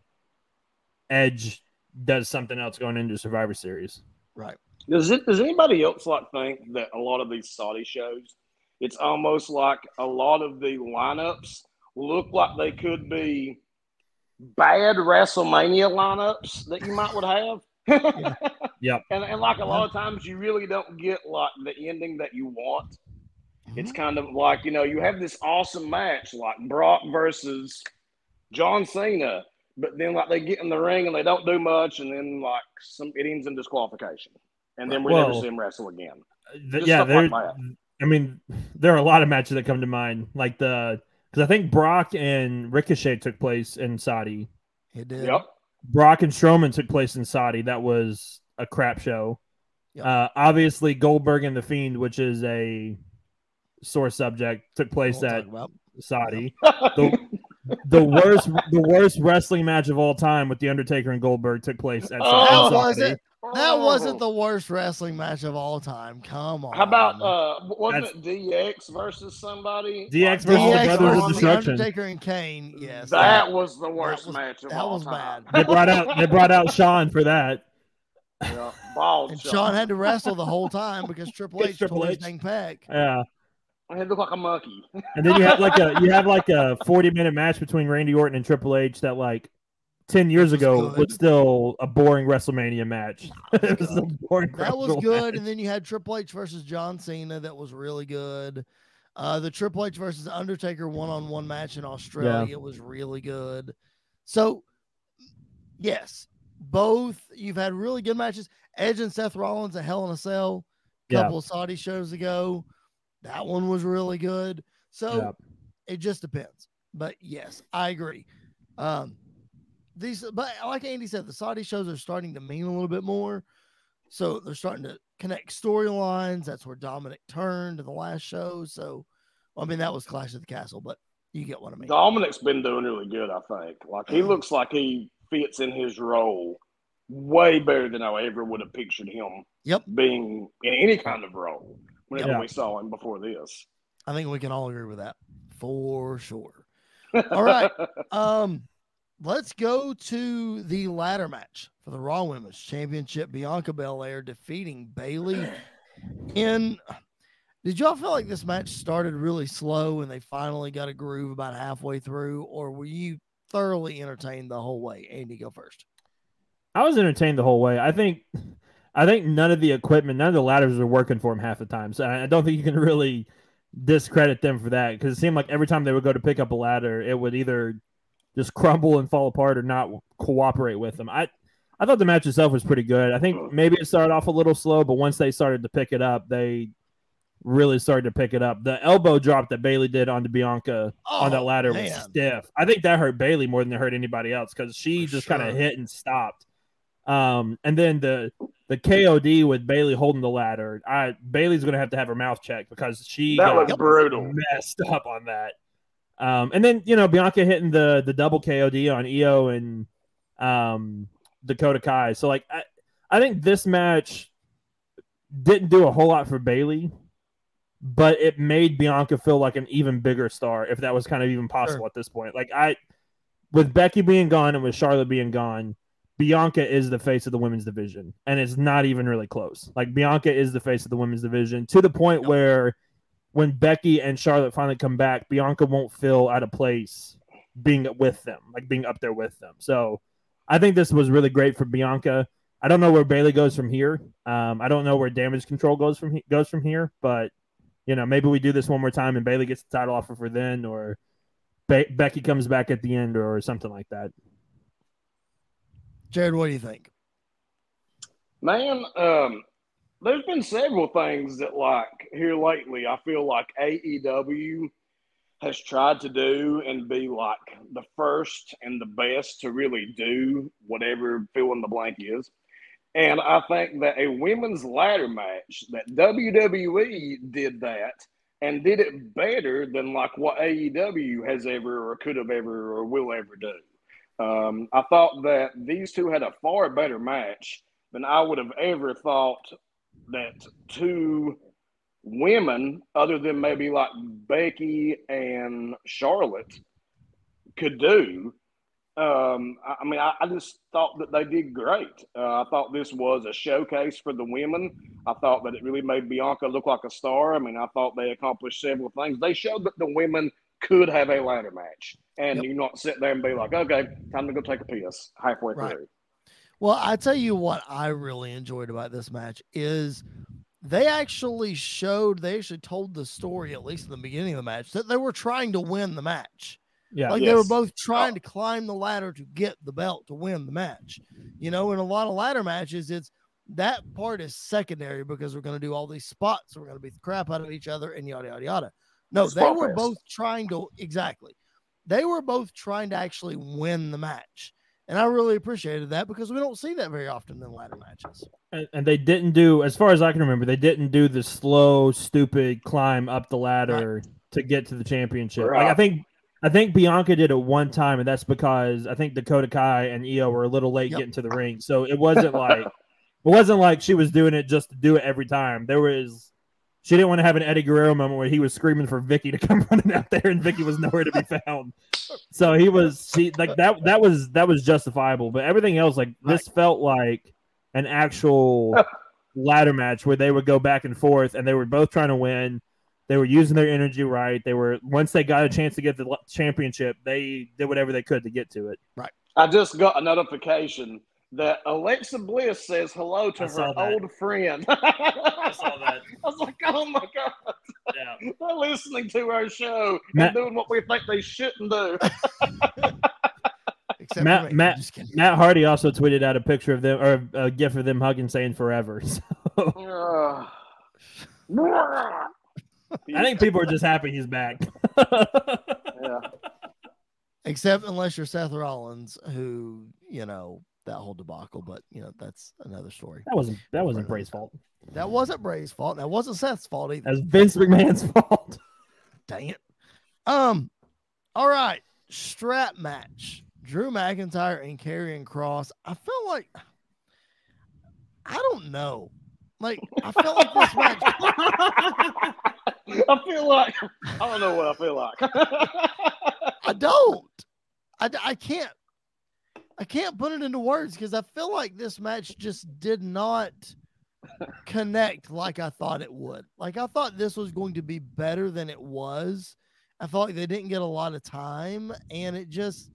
Edge does something else going into Survivor Series. right. Does it? Does anybody else like think that a lot of these Saudi shows, it's almost like a lot of the lineups look like they could be bad WrestleMania lineups that you might would have. Yep. And, and like a lot of times, you really don't get like the ending that you want. It's mm-hmm. kind of like you know you have this awesome match like Brock versus John Cena, but then like they get in the ring and they don't do much, and then like some it ends in disqualification, and then we never see him wrestle again. Th- yeah, there. like I mean, there are a lot of matches that come to mind, like the because I think Brock and Ricochet took place in Saudi. It did. Yep. Brock and Strowman took place in Saudi. That was a crap show. Yep. Uh, obviously, Goldberg and the Fiend, which is a sore subject, took place We'll at Saudi. The, the worst, the worst wrestling match of all time with the Undertaker and Goldberg took place at Oh, Saudi. It. That wasn't the worst wrestling match of all time. Come on. How about uh wasn't it DX versus somebody? DX Like, versus the Brothers of versus the Destruction. Undertaker and Kane? Yes. That was the worst was- match of that all was time. They brought out they brought out Shawn for that. Yeah, bald and Shawn. Sean had to wrestle the whole time because Triple H Triple tore his H. dang pec. Yeah. He looked like a monkey. And then you have like a you have like a forty minute match between Randy Orton and Triple H that like ten years was ago good. was still a boring WrestleMania match. it was a boring. That was good. match. And then you had Triple H versus John Cena. That was really good. Uh, the Triple H versus Undertaker one on one match in Australia was really good. So, yes, both you've had really good matches. Edge and Seth Rollins at Hell in a Cell a Yeah. couple of Saudi shows ago. That one was really good. So Yeah. it just depends. But yes, I agree. Um, these, but like Andy said, the Saudi shows are starting to mean a little bit more. So they're starting to connect storylines. That's where Dominic turned in the last show. So, I mean, that was Clash of the Castle, but you get what I mean. Dominic's been doing really good, I think. Like he looks like he fits in his role way better than I ever would have pictured him. Yep. Being in any kind of role whenever Yeah. we saw him before this. I think we can all agree with that for sure. All right. Um, let's go to the ladder match for the Raw Women's Championship. Bianca Belair defeating Bayley. In did y'all feel like this match started really slow and they finally got a groove about halfway through, or were you thoroughly entertained the whole way? Andy, go first. I was entertained the whole way. I think, I think none of the equipment, none of the ladders were working for him half the time. So I don't think you can really discredit them for that because it seemed like every time they would go to pick up a ladder, it would either just crumble and fall apart or not cooperate with them. I, I thought the match itself was pretty good. I think maybe it started off a little slow, but once they started to pick it up, they really started to pick it up. The elbow drop that Bayley did onto Bianca on that Oh, ladder man. was stiff. I think that hurt Bayley more than it hurt anybody else because she For just kind of hit and stopped. Um, and then the the KOD with Bayley holding the ladder. I Bayley's gonna have to have her mouth checked because she that got was brutal. messed up on that. Um, and then you know Bianca hitting the the double KOD on Io and um, Dakota Kai. So like I, I think this match didn't do a whole lot for Bayley, but it made Bianca feel like an even bigger star if that was kind of even possible Sure. at this point. Like I, with Becky being gone and with Charlotte being gone. Bianca is the face of the women's division, and it's not even really close. Like Bianca is the face of the women's division to the point where when Becky and Charlotte finally come back, Bianca won't feel out of place being with them, like being up there with them. So I think this was really great for Bianca. I don't know where Bayley goes from here. Um, I don't know where damage control goes from he- goes from here, but you know maybe we do this one more time and Bayley gets the title offer for then, or Be- Becky comes back at the end, or something like that. Jared, what do you think? Man, um, there's been several things that, like, here lately, I feel like AEW has tried to do and be like the first and the best to really do whatever fill in the blank is. And I think that a women's ladder match that WWE did that and did it better than like what AEW has ever or could have ever or will ever do. Um, I thought that these two had a far better match than I would have ever thought that two women, other than maybe like Becky and Charlotte, could do. Um, I, I mean, I, I just thought that they did great. Uh, I thought this was a showcase for the women. I thought that it really made Bianca look like a star. I mean, I thought they accomplished several things. They showed that the women could have a ladder match, and Yep. you not sit there and be like, "Okay, time to go take a piss" halfway Right. through. Well, I tell you what I really enjoyed about this match is they actually showed, they actually told the story, at least in the beginning of the match, that they were trying to win the match. Yeah, Like they were both trying Oh. to climb the ladder to get the belt to win the match. You know, in a lot of ladder matches, it's that part is secondary because we're going to do all these spots. We're going to beat the crap out of each other and yada, yada, yada. No, they were fest. both trying to, exactly. They were both trying to actually win the match. And I really appreciated that because we don't see that very often in ladder matches. and, and they didn't do, as far as I can remember, they didn't do the slow, stupid climb up the ladder to get to the championship. Like I think, I think Bianca did it one time, and that's because I think Dakota Kai and Io were a little late Yep. getting to the ring, so it wasn't like it wasn't like she was doing it just to do it every time. There was. She didn't want to have an Eddie Guerrero moment where he was screaming for Vicky to come running out there, and Vicky was nowhere to be found. So he was she like that. That was that was justifiable, but everything else like this felt like an actual ladder match where they would go back and forth, and they were both trying to win. They were using their energy right. They were once they got a chance to get the championship, they did whatever they could to get to it. Right. I just got a notification that Alexa Bliss says hello to I her old friend. I saw that. I was like, oh my God. Yeah. They're listening to our show Matt- and doing what we think they shouldn't do. Matt- for. Matt- I'm just kidding. Matt Hardy also tweeted out a picture of them or a gif of them hugging, saying "forever." So Ugh. I think people are just happy he's back. yeah. Except unless you're Seth Rollins, who, you know, that whole debacle, but you know, that's another story. that wasn't that wasn't Bray's fault. That wasn't Bray's fault. That wasn't Seth's fault either. That was Vince McMahon's fault. Dang it. Um, all right. Strap match. Drew McIntyre and Karrion Kross. I feel like I don't know. Like I feel like this match. I feel like I don't know what I feel like. I don't. I, I can't. I can't put it into words because I feel like this match just did not connect like I thought it would. Like I thought this was going to be better than it was. I felt like they didn't get a lot of time, and it just.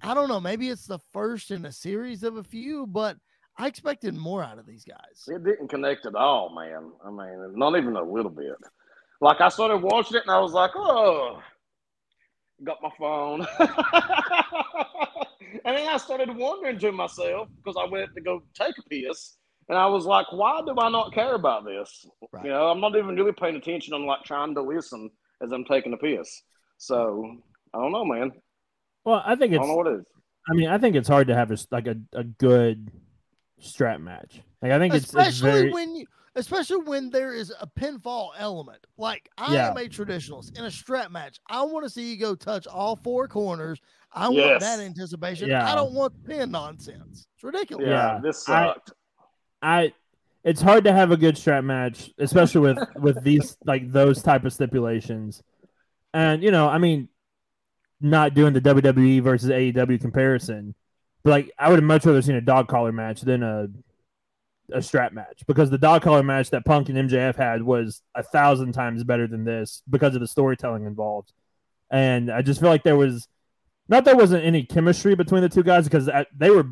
I don't know. Maybe it's the first in a series of a few, but I expected more out of these guys. it didn't connect at all, man. I mean, not even a little bit. Like I started watching it and I was like, oh, got my phone. and then I started wondering to myself because I went to go take a piss. And I was like, why do I not care about this? Right. You know, I'm not even really paying attention. I'm like trying to listen as I'm taking a piss. So I don't know, man. Well, I think I it's. don't know what it is. I mean, I think it's hard to have a s- like a, a good strap match. Like I think it's, it's especially very when you especially when there is a pinfall element like i Yeah. am a traditionalist in a strap match i want to see you go touch all four corners i want that anticipation Yeah. i don't want pin nonsense it's ridiculous Yeah, Yeah, this I- sucked. I it's hard to have a good strap match, especially with with these like those type of stipulations. And you know, I mean, not doing the WWE versus AEW comparison, but like I would have much rather seen a dog collar match than a a strap match because the dog collar match that Punk and MJF had was a thousand times better than this because of the storytelling involved. And I just feel like there was not there wasn't any chemistry between the two guys because they were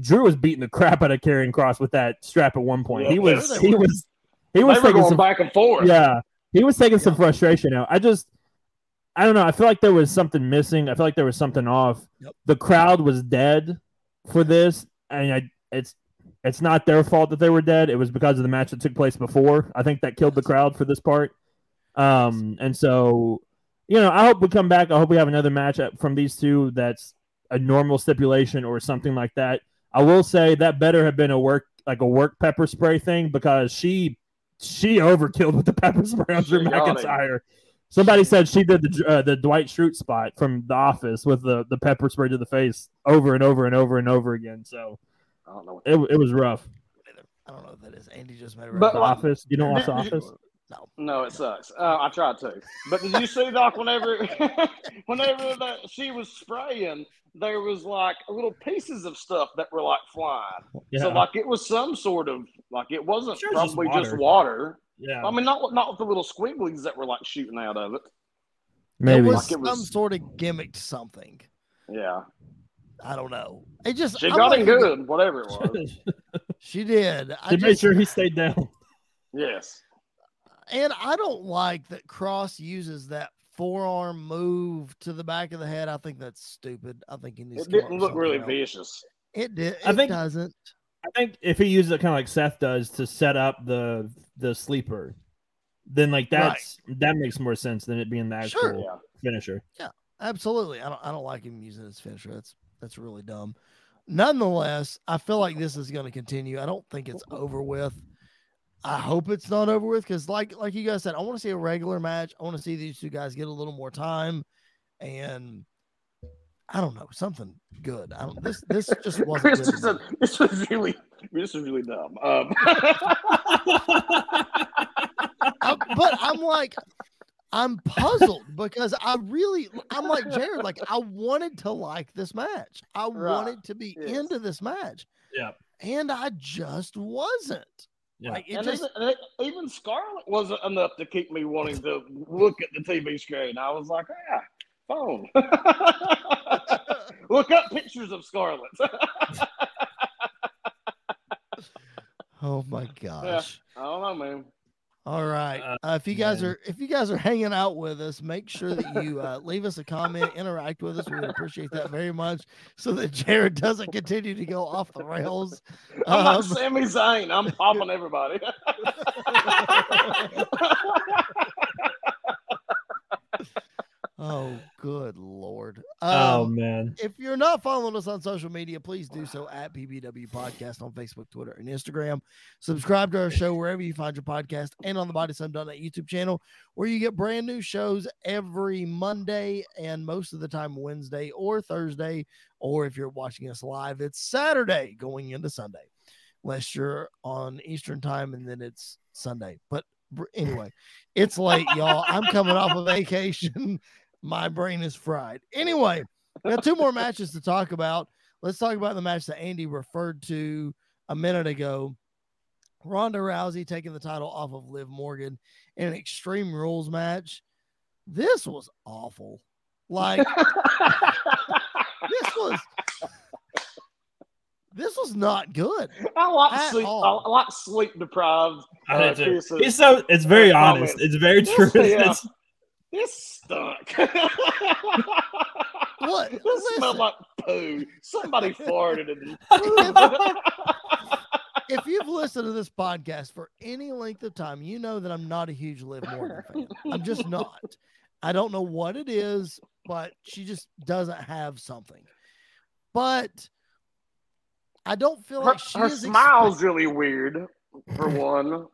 Drew was beating the crap out of Karrion Kross with that strap at one point. Yeah, he was sure they he was he was taking going some back and forth. yeah he was taking some frustration out. I just I don't know. I feel like there was something missing. I feel like there was something off. Yep. The crowd was dead for this, and I it's it's not their fault that they were dead. It was because of the match that took place before. I think that killed the crowd for this part. Um, and so you know, I hope we come back. I hope we have another match up from these two that's a normal stipulation or something like that. I will say that better have been a work like a work pepper spray thing because she she overkilled with the pepper spray on Drew She got it. McIntyre. Somebody said she did the uh, the Dwight Schrute spot from The Office with the, the pepper spray to the face over and over and over and over again. So I don't know. What it, it was rough. i don't know what that is andy just made a But The like- Office. You don't watch The Did- did- Office? no No, it sucks. Uh, I tried to, but did you see Doc? Whenever, whenever that she was spraying, there was like little pieces of stuff that were like flying. Yeah. So like it was some sort of like it wasn't Sure, it's just probably just water. water. yeah. I mean, not not with the little squigglies that were like shooting out of it. Maybe. it was Like it was- some sort of gimmicked something Yeah, i don't know it just she I'm got like, him good, whatever it was. she did I made just- sure he stayed down. yes. And I don't like that Kross uses that forearm move to the back of the head. I think that's stupid. I think he needs It to didn't look really else. vicious. It did. It I think- doesn't. I think if he uses it kind of like Seth does to set up the the sleeper, then like that's that makes more sense than it being the actual Sure. Yeah. Absolutely. I don't. I don't like him using his finisher. That's that's really dumb. Nonetheless, I feel like this is going to continue. I don't think it's over with. I hope it's not over with because, like like you guys said, I want to see a regular match. I want to see these two guys get a little more time, and I don't know something good. I don't. This this just wasn't. Chris just to this was really, this was really dumb. Um, I- but I'm like, I'm puzzled because I really, I'm like Jared, like I wanted to like this match. I Right. wanted to be Yes. into this match. Yeah. And I just wasn't. Yeah. Like it and just, even, even Scarlet wasn't enough to keep me wanting to look at the TV screen. I was like, ah, phone. look up pictures of Scarlet. oh my gosh. I don't know, man. All right. Uh, Uh, if you guys are if you guys are hanging out with us, make sure that you uh, leave us a comment, interact with us. We would appreciate that very much, so that Jared doesn't continue to go off the rails. I'm Um, Sami Zayn. I'm popping everybody. Oh, good lord. oh Um, man. if you're not following us on social media, please do so at PBW Podcast on Facebook, Twitter, and Instagram. Subscribe to our show wherever you find your podcast and on the Body Some Done YouTube channel, where you get brand new shows every Monday and most of the time Wednesday or Thursday. Or if you're watching us live, it's Saturday going into Sunday. unless you're on Eastern time and then it's Sunday. But anyway, it's late, y'all. I'm coming off a vacation. My brain is fried. Anyway, we got two more matches to talk about. Let's talk about the match that Andy referred to a minute ago. Ronda Rousey taking the title off of Liv Morgan in an Extreme Rules match. This was awful. Like this was this was not good. I like sleep. All. I like sleep deprived. Uh, it's so. It's very honest. It's very true. Yeah. It's, this stunk. what? This smelled like poo. Somebody farted in if you've listened to this podcast for any length of time, you know that I'm not a huge Liv Morgan fan. I'm just not. I don't know what it is, but she just doesn't have something. But I don't feel like her, her smile's really weird. For one,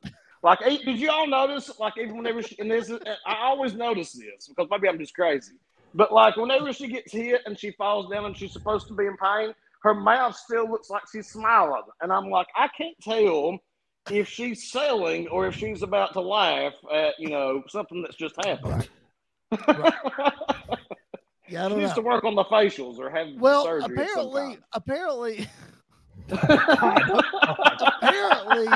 like, eh, did you all notice? Like, even whenever she, and this, I always notice this because maybe I'm just crazy. But like, whenever she gets hit and she falls down and she's supposed to be in pain, her mouth still looks like she's smiling, and I'm like, I can't tell if she's selling or if she's about to laugh at you know something that's just happened. Right. Right. Yeah, I don't she needs to work on the facials or have well, surgery. Apparently, apparently, apparently,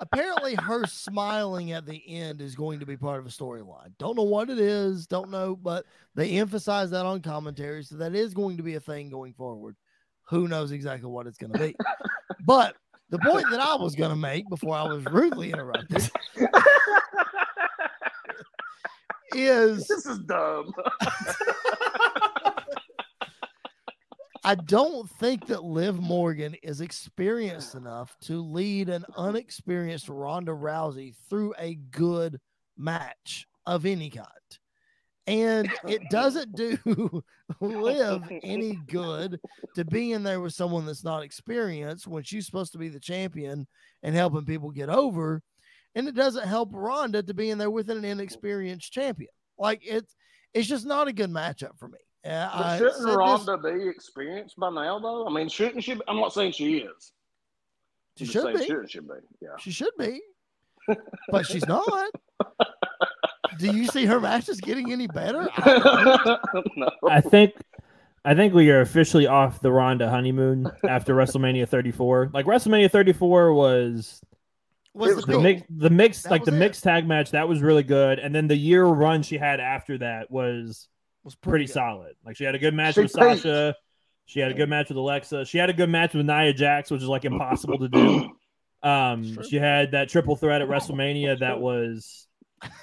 apparently, her smiling at the end is going to be part of a storyline. Don't know what it is, don't know, but they emphasize that on commentary, so that is going to be a thing going forward. Who knows exactly what it's going to be? but the point that I was going to make before I was rudely interrupted is this is dumb. I don't think that Liv Morgan is experienced enough to lead an unexperienced Ronda Rousey through a good match of any kind. And it doesn't do Liv any good to be in there with someone that's not experienced when she's supposed to be the champion and helping people get over. And it doesn't help Ronda to be in there with an inexperienced champion. Like it's it's just not a good matchup for me. Yeah, but shouldn't Ronda this, be experienced by now, though? I mean, shouldn't she? Be, I'm not saying she is. She should be. Shouldn't she be? Yeah, she should be, but she's not. Do you see her matches getting any better? I, no. I think I think we are officially off the Ronda honeymoon after WrestleMania 34. Like WrestleMania 34 was was the, mix, the mix, like the it. mixed tag match that was really good, and then the year run she had after that was was pretty, pretty solid. Like she had a good match she with. Sasha. She had a good match with Alexa. She had a good match with Nia Jax, which is like impossible to do. Um, she had that triple threat at WrestleMania that was,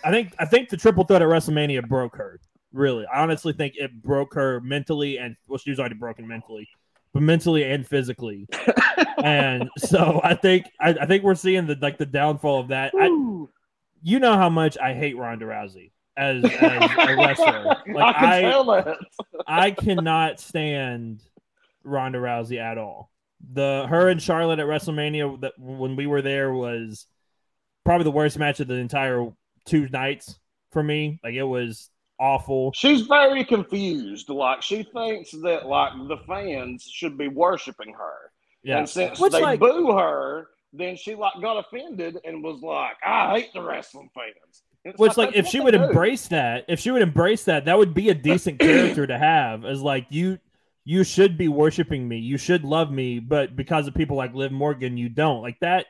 I think, I think the triple threat at WrestleMania broke her. Really, I honestly think it broke her mentally, and well, she was already broken mentally, but mentally and physically. and so I think I, I, think we're seeing the like the downfall of that. I, you know how much I hate Ronda Rousey as, as a wrestler. Like I, I, I cannot stand Ronda Rousey at all. The her and Charlotte at WrestleMania that when we were there was probably the worst match of the entire two nights for me. Like it was awful. She's very confused. Like she thinks that like the fans should be worshiping her. Yeah. And since Which, they like, boo her, then she like got offended and was like, "I hate the wrestling fans." Which, like, like if she would do. embrace that, if she would embrace that, that would be a decent character to have. As like you, you should be worshiping me, you should love me, but because of people like Liv Morgan, you don't. Like that,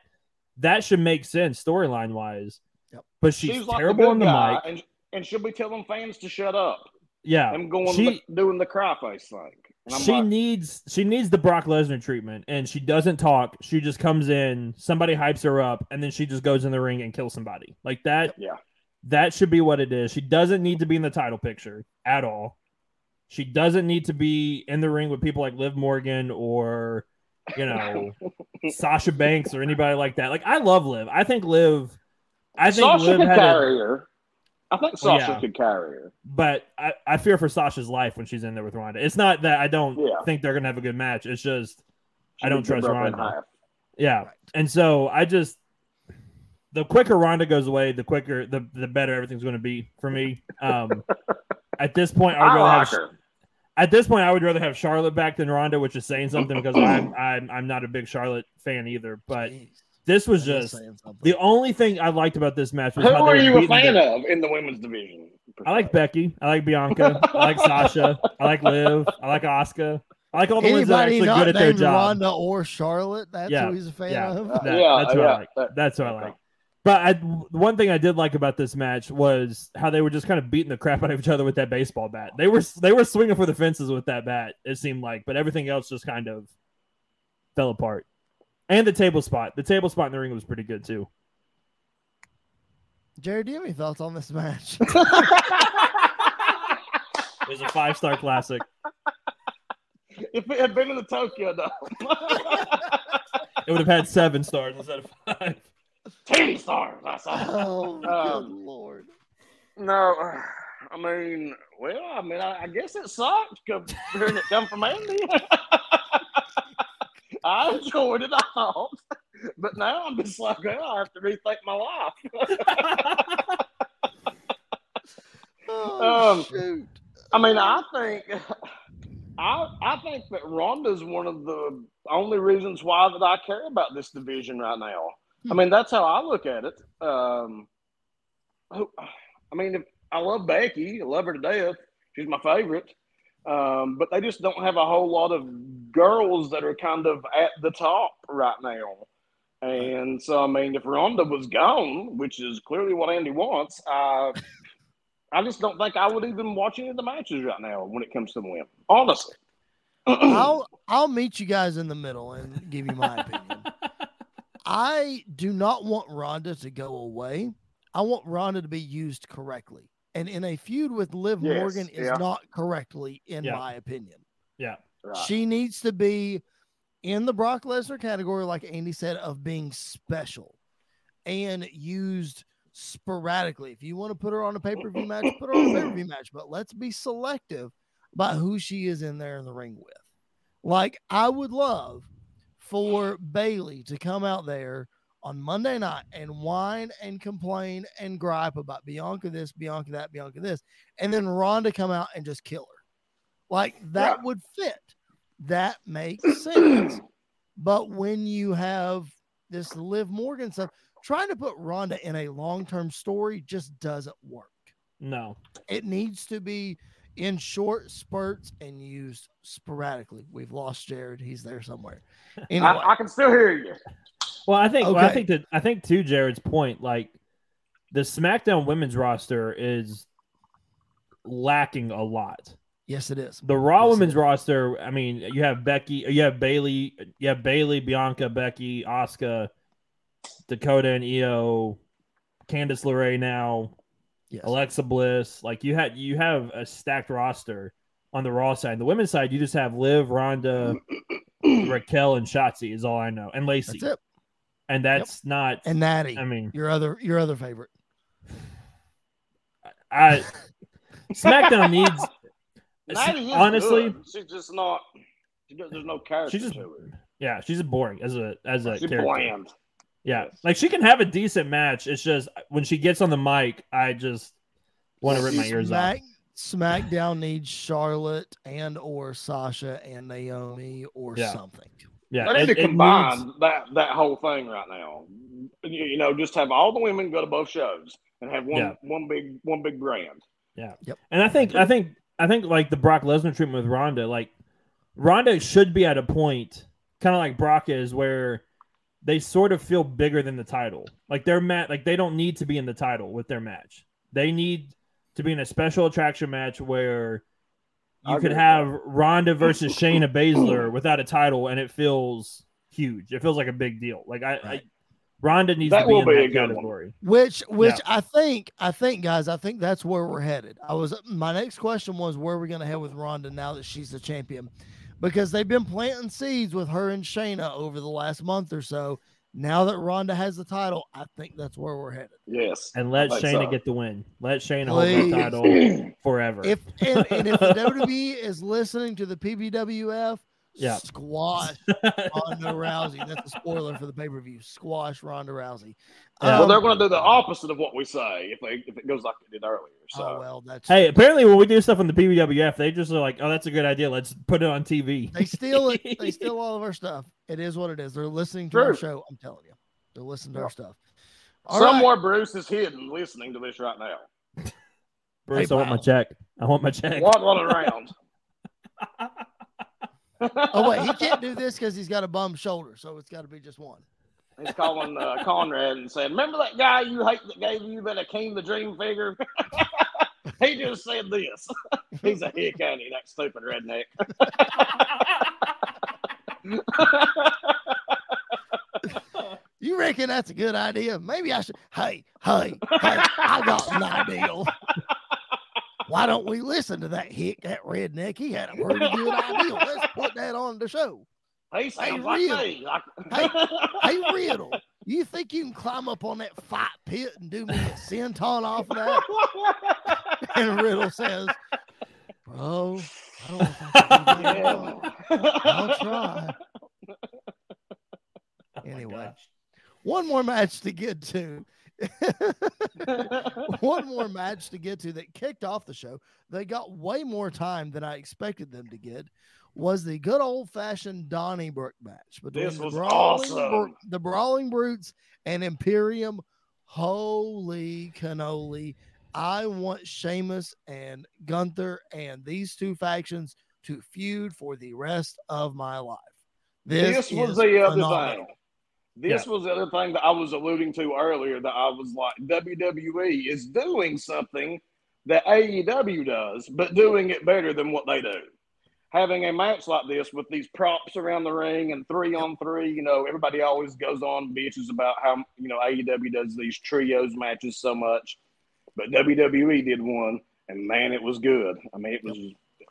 that should make sense storyline wise. Yep. But she's, she's terrible on the mic, and, and she'll be telling fans to shut up. Yeah, and going she, the, doing the cry face thing. She like, needs she needs the Brock Lesnar treatment, and she doesn't talk. She just comes in, somebody hypes her up, and then she just goes in the ring and kills somebody like that. Yeah, that should be what it is. She doesn't need to be in the title picture at all. She doesn't need to be in the ring with people like Liv Morgan or, you know, Sasha Banks or anybody like that. Like I love Liv. I think Liv. I think Sasha Liv could carry a, her. I think Sasha yeah, could carry her. But I, I fear for Sasha's life when she's in there with Ronda. It's not that I don't yeah. think they're gonna have a good match. It's just she I don't trust Ronda. Yeah. And so I just the quicker Ronda goes away, the quicker the the better everything's going to be for me. Um, at this point, I'd rather like have her. at this point, I would rather have Charlotte back than Ronda, which is saying something because I'm I'm I'm not a big Charlotte fan either. But Jeez, this was that is just the only thing I liked about this match was Who how are you a fan the- of in the women's division? I like Becky. I like Bianca. I like Sasha. I like Liv. I like Asuka. I like all the ones that are actually good at their job. Ronda or Charlotte, that's Yeah, who he's a fan yeah. of. That- yeah, that's what yeah. I like. that- That's what I like. But I, one thing I did like about this match was how they were just kind of beating the crap out of each other with that baseball bat. They were they were swinging for the fences with that bat. It seemed like, but everything else just kind of fell apart. And the table spot, the table spot in the ring was pretty good too. Jared, do you have any thoughts on this match? It was a five star classic. if it had been in the Tokyo though, It would have had seven stars instead of five. Ten stars. I saw. oh, good Um, lord. No, I mean, well, I mean, I, I guess it sucked co- hearing it come from Andy. I enjoyed it, I thought, but now I'm just like, well, I have to rethink my life. Oh, um, shoot. I mean, I think, I I think that Ronda's one of the only reasons why that I care about this division right now. I mean, that's how I look at it. Um, I mean, if, I love Becky, I love her to death. She's my favorite. Um, but they just don't have a whole lot of girls that are kind of at the top right now. And so, I mean, if Ronda was gone, which is clearly what Andy wants, I, I just don't think I would even watch any of the matches right now when it comes to the women. Honestly. I'll I'll meet you guys in the middle and give you my opinion. I do not want Ronda to go away. I want Ronda to be used correctly. And in a feud with Liv Yes, Morgan is yeah. not correctly, in Yeah. my opinion. Yeah. Right. She needs to be in the Brock Lesnar category, like Andy said, of being special and used sporadically. If you want to put her on a pay per view match, put her on a pay per view match, but let's be selective about who she is in there in the ring with. Like, I would love for Bayley to come out there on Monday night and whine and complain and gripe about Bianca this, Bianca that, Bianca this, and then Ronda come out and just kill her. Like that Yeah. would fit. That makes sense. But when you have this Liv Morgan stuff, trying to put Ronda in a long term story just doesn't work. No. It needs to be in short spurts and used sporadically. We've lost Jared. He's there somewhere. Anyway, I, I can still hear you. Well, I think well, I think that I think to Jared's point, like the SmackDown women's roster is lacking a lot. yes, it is. The Raw Yes, women's roster, I mean, you have Becky, you have Bayley, you have Bayley, Bianca, Becky, Asuka, Dakota and Io, Candice LeRae now, Yes. Alexa Bliss. Like you had you have a stacked roster on the Raw side. The women's side, you just have Liv, Ronda, Raquel, and Shotzi is all I know, and Lacey. That's it. And that's not And Natty, I mean, your other your other favorite. I SmackDown needs Natty is honestly, good. she's just not. She there's no character She's just- to her. yeah, she's boring as a as a She's character. bland. Yeah, like she can have a decent match. It's just when she gets on the mic, I just want to rip my ears off. SmackDown needs Charlotte and or Sasha and Naomi or Yeah. something. Yeah, They need it- to combine needs- that that whole thing right now. You, you know, just have all the women go to both shows and have one Yeah. one big one big brand. Yeah. Yep. And I think I think I think like the Brock Lesnar treatment with Ronda, like Ronda should be at a point, kind of like Brock is, where they sort of feel bigger than the title. Like their mat, like they don't need to be in the title with their match. They need to be in a special attraction match where you agree could with have Ronda versus Shayna Baszler without a title, and it feels huge. It feels like a big deal. Like I, I Ronda needs That to be will in be a that good one. category. Which which I think I think guys, I think that's where we're headed. I was my next question was where are we gonna head with Ronda now that she's the champion? Because they've been planting seeds with her and Shayna over the last month or so. Now that Ronda has the title, I think that's where we're headed. Yes, And let I Shayna so. get the win. Let Shayna hold the title forever. If and, and if the WWE is listening to the PBWP, Yeah. Squash Ronda Rousey. That's a spoiler for the pay per view. Squash Ronda Rousey. Yeah. well, Um, they're going to do the opposite of what we say if they if it goes like they did earlier. So oh well, that's Hey, apparently when we do stuff on the PWF, they just are like, "Oh, that's a good idea. Let's put it on TV." They steal it. They steal all of our stuff. It is what it is. They're listening to our show. I'm telling you, they're listening to Yeah. our stuff. All right. somewhere Bruce is hidden listening to this right now. Bruce, Hey, I want my check. I want my check. Waddling around. Oh wait, he can't do this because he's got a bum shoulder, so it's got to be just one. He's calling uh, Conrad and saying, "Remember that guy you hate that gave you that Akeem the Dream figure? he just said this. He's a hick, ain't he? That stupid redneck." You reckon that's a good idea? Maybe I should. Hey, hey, hey! I got an idea. Why don't we listen to that hick, that redneck? He had a pretty good idea. Let's put that on the show. he sounds like. Like, Hey, Hey, Riddle, you think you can climb up on that fight pit and do me a senton off of that? And Riddle says, Bro, I don't know if I can do that. I'll try. Oh Anyway. gosh. One more match to get to. One more match to get to that kicked off the show. They got way more time than I expected them to get. Was the good old fashioned Donnybrook match between This the, was brawling awesome. The Brawling Brutes and Imperium. Holy cannoli. I want Sheamus and Gunther and these two factions to feud for the rest of my life. This, this was the other phenomenal. thing. This was the other thing that I was alluding to earlier that I was like, WWE is doing something that AEW does, but doing it better than what they do. Having a match like this with these props around the ring and three on three, you know, everybody always goes on bitches about how, you know, AEW does these trios matches so much, but WWE did one, and man, it was good. I mean, it was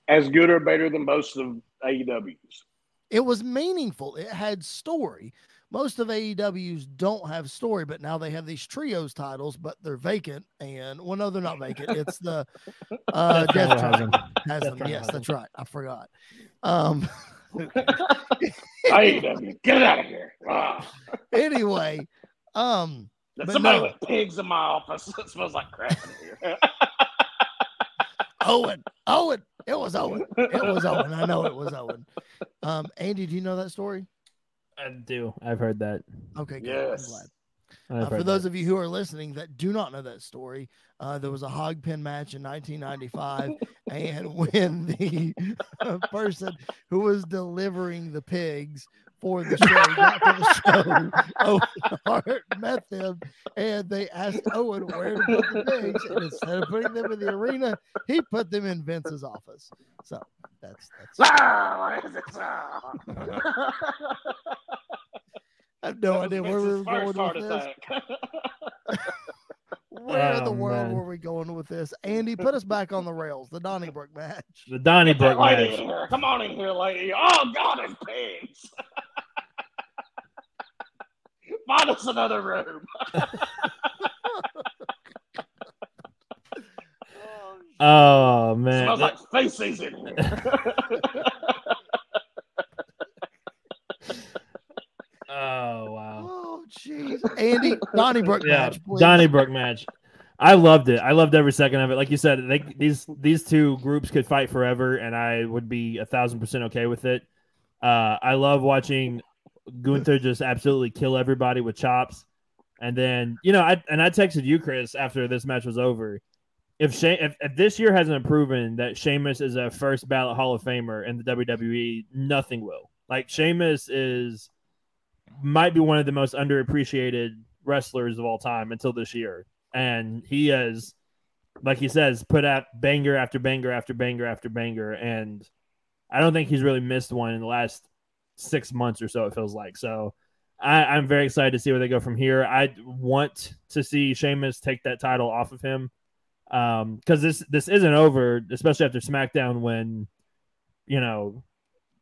as good or better than most of AEW's. it was meaningful. It had story. Most of AEW's don't have story, but now they have these trios titles, but they're vacant. And well, no, they're not vacant. It's the uh, Death Death Triangle has Triangle them. has them. Yes, that's right. I forgot. Um, AEW, get out of here. Ah. anyway, um, But Somebody no. with pigs in my office. It smells like crap in here. Owen, Owen, it was Owen. It was Owen. I know it was Owen. Um, Andy, do you know that story? I do. I've heard that. Okay, good. Yes. I'm glad. I've Uh, for those that. of you who are listening that do not know that story, uh, there was a hog pen match in 1995, and when the uh, person who was delivering the pigs for the show got to the show, Owen Hart met them, and they asked Owen where to put the pigs, and instead of putting them in the arena, he put them in Vince's office. So that's that's. What is it? I have no idea was where we were going with this. attack. Where in the Oh, world man. were we going with this? Andy, put us back on the rails. The Donnybrook match. the Donnybrook That match. here. Come on in here, lady. Oh, God, it's pigs. Find us another room. Oh man, smells That- like feces in here. oh wow. Oh, jeez. Andy, Donnybrook yeah, match, please. Donnybrook match. I loved it. I loved every second of it. Like you said, they, these these two groups could fight forever, and I would be a thousand percent okay with it. Uh, I love watching Gunther just absolutely kill everybody with chops, and then you know, I and I texted you, Chris, after this match was over. If, she, if if this year hasn't proven that Sheamus is a first ballot Hall of Famer in the WWE, nothing will. Like Sheamus is might be one of the most underappreciated wrestlers of all time until this year. And he has, like he says, put out banger after banger after banger after banger. And I don't think he's really missed one in the last six months or so, it feels like. So I, I'm very excited to see where they go from here. I want to see Sheamus take that title off of him. Um, because this this isn't over, especially after SmackDown when, you know,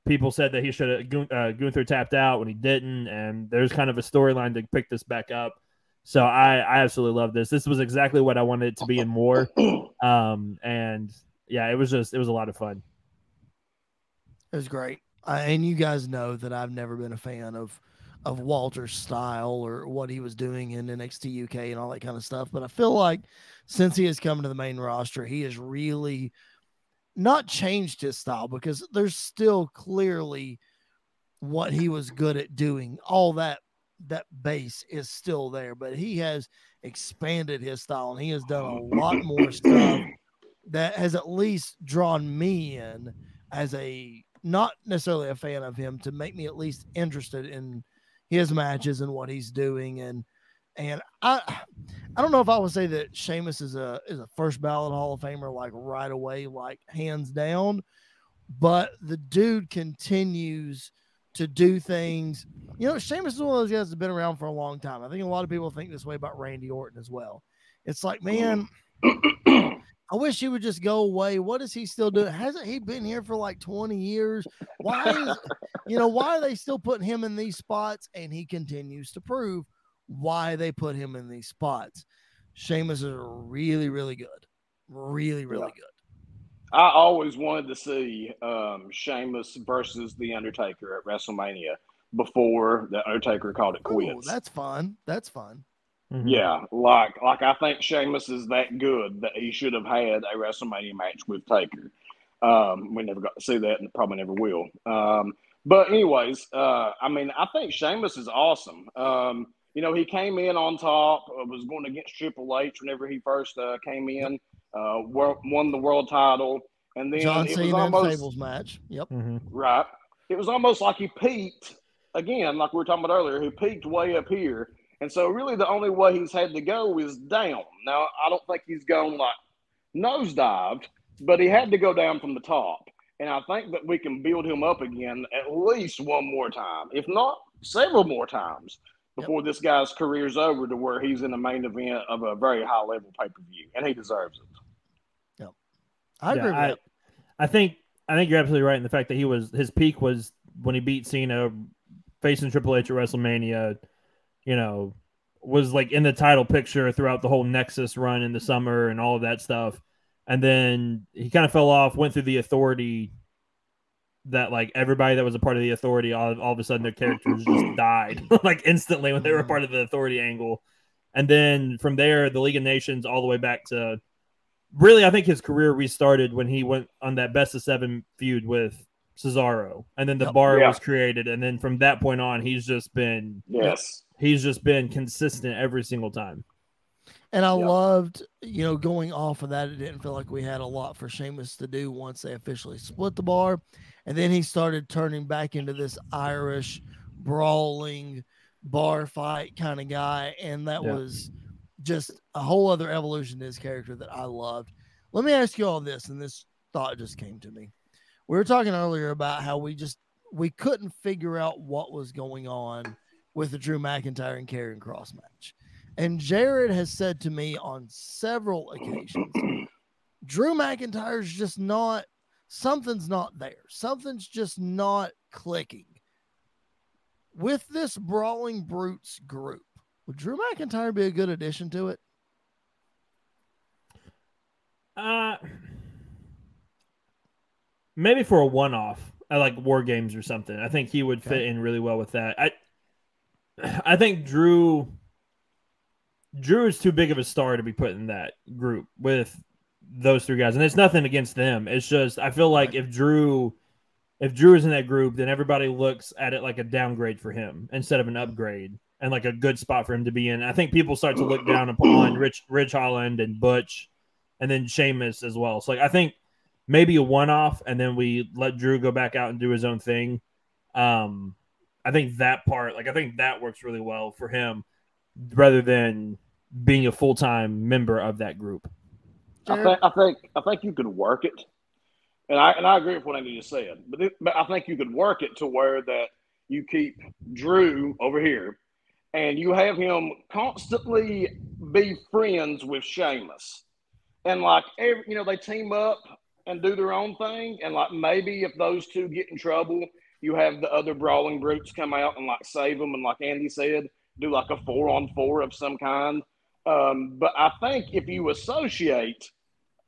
people said that he should have Gun- uh, Gunther tapped out when he didn't, and there's kind of a storyline to pick this back up. So I I absolutely love this. This was exactly what I wanted it to be and more. Um, and yeah, it was just it was a lot of fun. It was great. I, and you guys know that I've never been a fan of of Walter's style or what he was doing in NXT UK and all that kind of stuff. But I feel like since he has come to the main roster, he has really not changed his style because there's still clearly what he was good at doing. All that that base is still there, but he has expanded his style and he has done a lot more stuff that has at least drawn me in as a not necessarily a fan of him to make me at least interested in his matches and what he's doing and and I I don't know if I would say that Sheamus is a is a first ballot Hall of Famer like right away, like hands down, but the dude continues to do things. You know, Sheamus is one of those guys that's been around for a long time. I think a lot of people think this way about Randy Orton as well. It's like, man, I wish he would just go away. What is he still doing? Hasn't he been here for like 20 years? Why is you know why are they still putting him in these spots? And he continues to prove why they put him in these spots. Sheamus is really, really good. Really, really yeah. good. I always wanted to see um Sheamus versus The Undertaker at WrestleMania before The Undertaker called it quits. Ooh, that's fun. That's fun. Mm-hmm. Yeah, like like I think Sheamus is that good that he should have had a WrestleMania match with Taker. Um, we never got to see that, and probably never will. Um, but anyways, uh, I mean, I think Sheamus is awesome. Um, you know, he came in on top, uh, was going against Triple H whenever he first uh, came in, uh, won the world title, and then John it Cena was almost tables match. Yep, Mm-hmm. right. It was almost like he peaked again, like we were talking about earlier. He peaked way up here, and so really the only way he's had to go is down. Now I don't think he's gone like nosedived, but he had to go down from the top. And I think that we can build him up again at least one more time, if not several more times, before yep. this guy's career's over to where he's in the main event of a very high level pay per view, and he deserves it. Yep, I agree. Yeah, I, I, think I think you're absolutely right in the fact that he was his peak was when he beat Cena, facing Triple H at WrestleMania. You know, was like in the title picture throughout the whole Nexus run in the summer and all of that stuff. And then he kind of fell off, went through the authority that like everybody that was a part of the authority all, all of a sudden their characters just died like instantly when they were part of the authority angle and then from there the league of nations all the way back to really i think his career restarted when he went on that best of seven feud with cesaro and then the yep. bar yeah. was created and then from that point on he's just been yes he's just been consistent every single time and I yep. loved, you know, going off of that. It didn't feel like we had a lot for Sheamus to do once they officially split the bar. And then he started turning back into this Irish brawling bar fight kind of guy. And that yeah. was just a whole other evolution to his character that I loved. Let me ask you all this, and this thought just came to me. We were talking earlier about how we just we couldn't figure out what was going on with the Drew McIntyre and Karrion Kross match. And Jared has said to me on several occasions, Drew McIntyre's just not something's not there. Something's just not clicking. With this Brawling Brutes group, would Drew McIntyre be a good addition to it? Uh, maybe for a one-off, I like War Games or something. I think he would fit in really well with that. I, I think Drew. Drew is too big of a star to be put in that group with those three guys, and it's nothing against them. It's just I feel like if Drew, if Drew is in that group, then everybody looks at it like a downgrade for him instead of an upgrade and like a good spot for him to be in. I think people start to look down upon Rich Ridge Holland and Butch, and then Sheamus as well. So like I think maybe a one off, and then we let Drew go back out and do his own thing. Um, I think that part, like I think that works really well for him, rather than being a full time member of that group. I think I think I think you could work it, and I and I agree with what Andy just said. But but I think you could work it to where that you keep Drew over here, and you have him constantly be friends with Sheamus, and like every you know they team up and do their own thing, and like maybe if those two get in trouble, you have the other brawling brutes come out and like save them, and like Andy said, do like a four on four of some kind. Um, but I think if you associate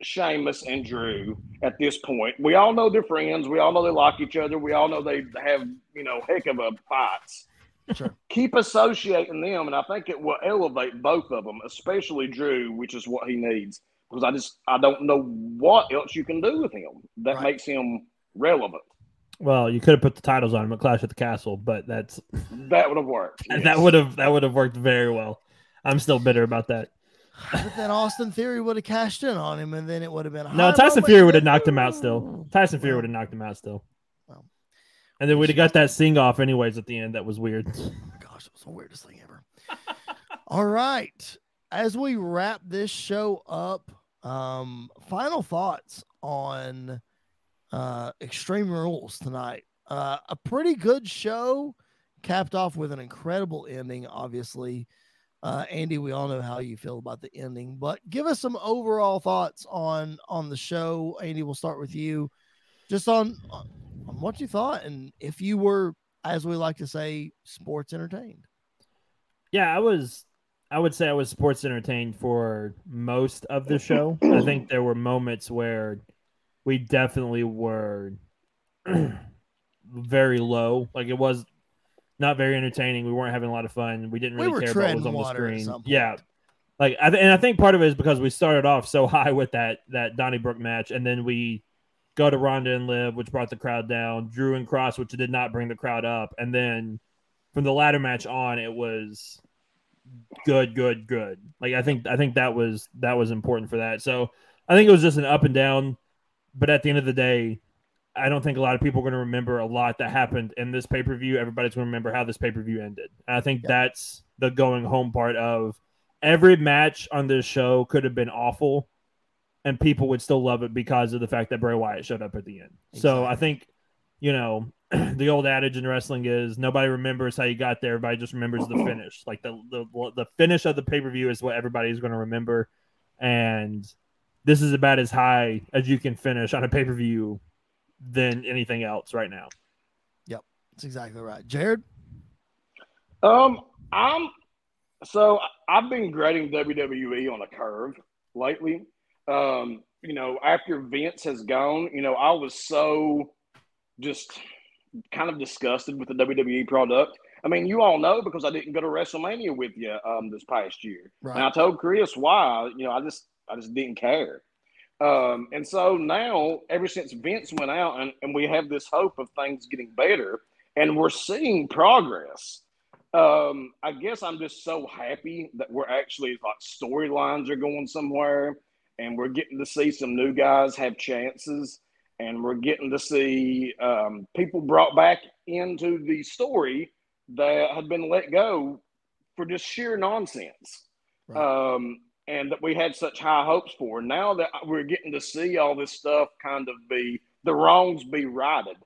Sheamus and Drew at this point. We all know they're friends. We all know they like each other. We all know they have, you know, heck of a fights. Sure. Keep associating them, and I think it will elevate both of them, especially Drew, which is what he needs. Because I just I don't know what else you can do with him that Right. makes him relevant. Well, you could have put the titles on him at Clash at the Castle, but that's That would have worked. that would have that would have worked very well. I'm still bitter about that. But then Austin Theory would have cashed in on him, and then it would have been No, Tyson. Fury would have knocked him out still. Tyson Fury would have knocked him out still. Well. And then we'd have got that sing off anyways at the end. That was weird. Gosh, it was the weirdest thing ever. All right. As we wrap this show up, um, final thoughts on uh Extreme Rules tonight. Uh a pretty good show, capped off with an incredible ending, obviously. Uh Andy, we all know how you feel about the ending, but give us some overall thoughts on on the show. Andy, we'll start with you. Just on on what you thought and if you were as we like to say, sports entertained. Yeah, I was. I would say I was sports entertained for most of the show. I think there were moments where we definitely were very low. Like it was not very entertaining. We weren't having a lot of fun. We didn't really were care about what was on the screen. Yeah, like I th- and I think part of it is because we started off so high with that that Donnybrook match, and then we go to Ronda and Liv, which brought the crowd down. Drew and Kross, which did not bring the crowd up, and then from the ladder match on, it was good, good, good. Like I think I think that was that was important for that. So I think it was just an up and down, but at the end of the day. I don't think a lot of people are going to remember a lot that happened in this pay per view. Everybody's going to remember how this pay per view ended. And I think Yeah. that's the going home part of every match on this show could have been awful, and people would still love it because of the fact that Bray Wyatt showed up at the end. So I think, you know, the old adage in wrestling is nobody remembers how you got there. Everybody just remembers the finish. Like the the, the finish of the pay per view is what everybody is going to remember, and this is about as high as you can finish on a pay per view than anything else right now. Yep, that's exactly right. Jared, Um, I'm so I've been grading WWE on a curve lately. Um, you know, after Vince has gone, you know, I was so just kind of disgusted with the WWE product. I mean, you all know because I didn't go to WrestleMania with you um, this past year, and I told Chris why. You know, I just I just didn't care. Um, and so now, ever since Vince went out, and, and we have this hope of things getting better, and we're seeing progress. Um, I guess I'm just so happy that we're actually like storylines are going somewhere, and we're getting to see some new guys have chances, and we're getting to see um, people brought back into the story that had been let go for just sheer nonsense Right. um, and that we had such high hopes for. Now that we're getting to see all this stuff kind of be the wrongs be righted,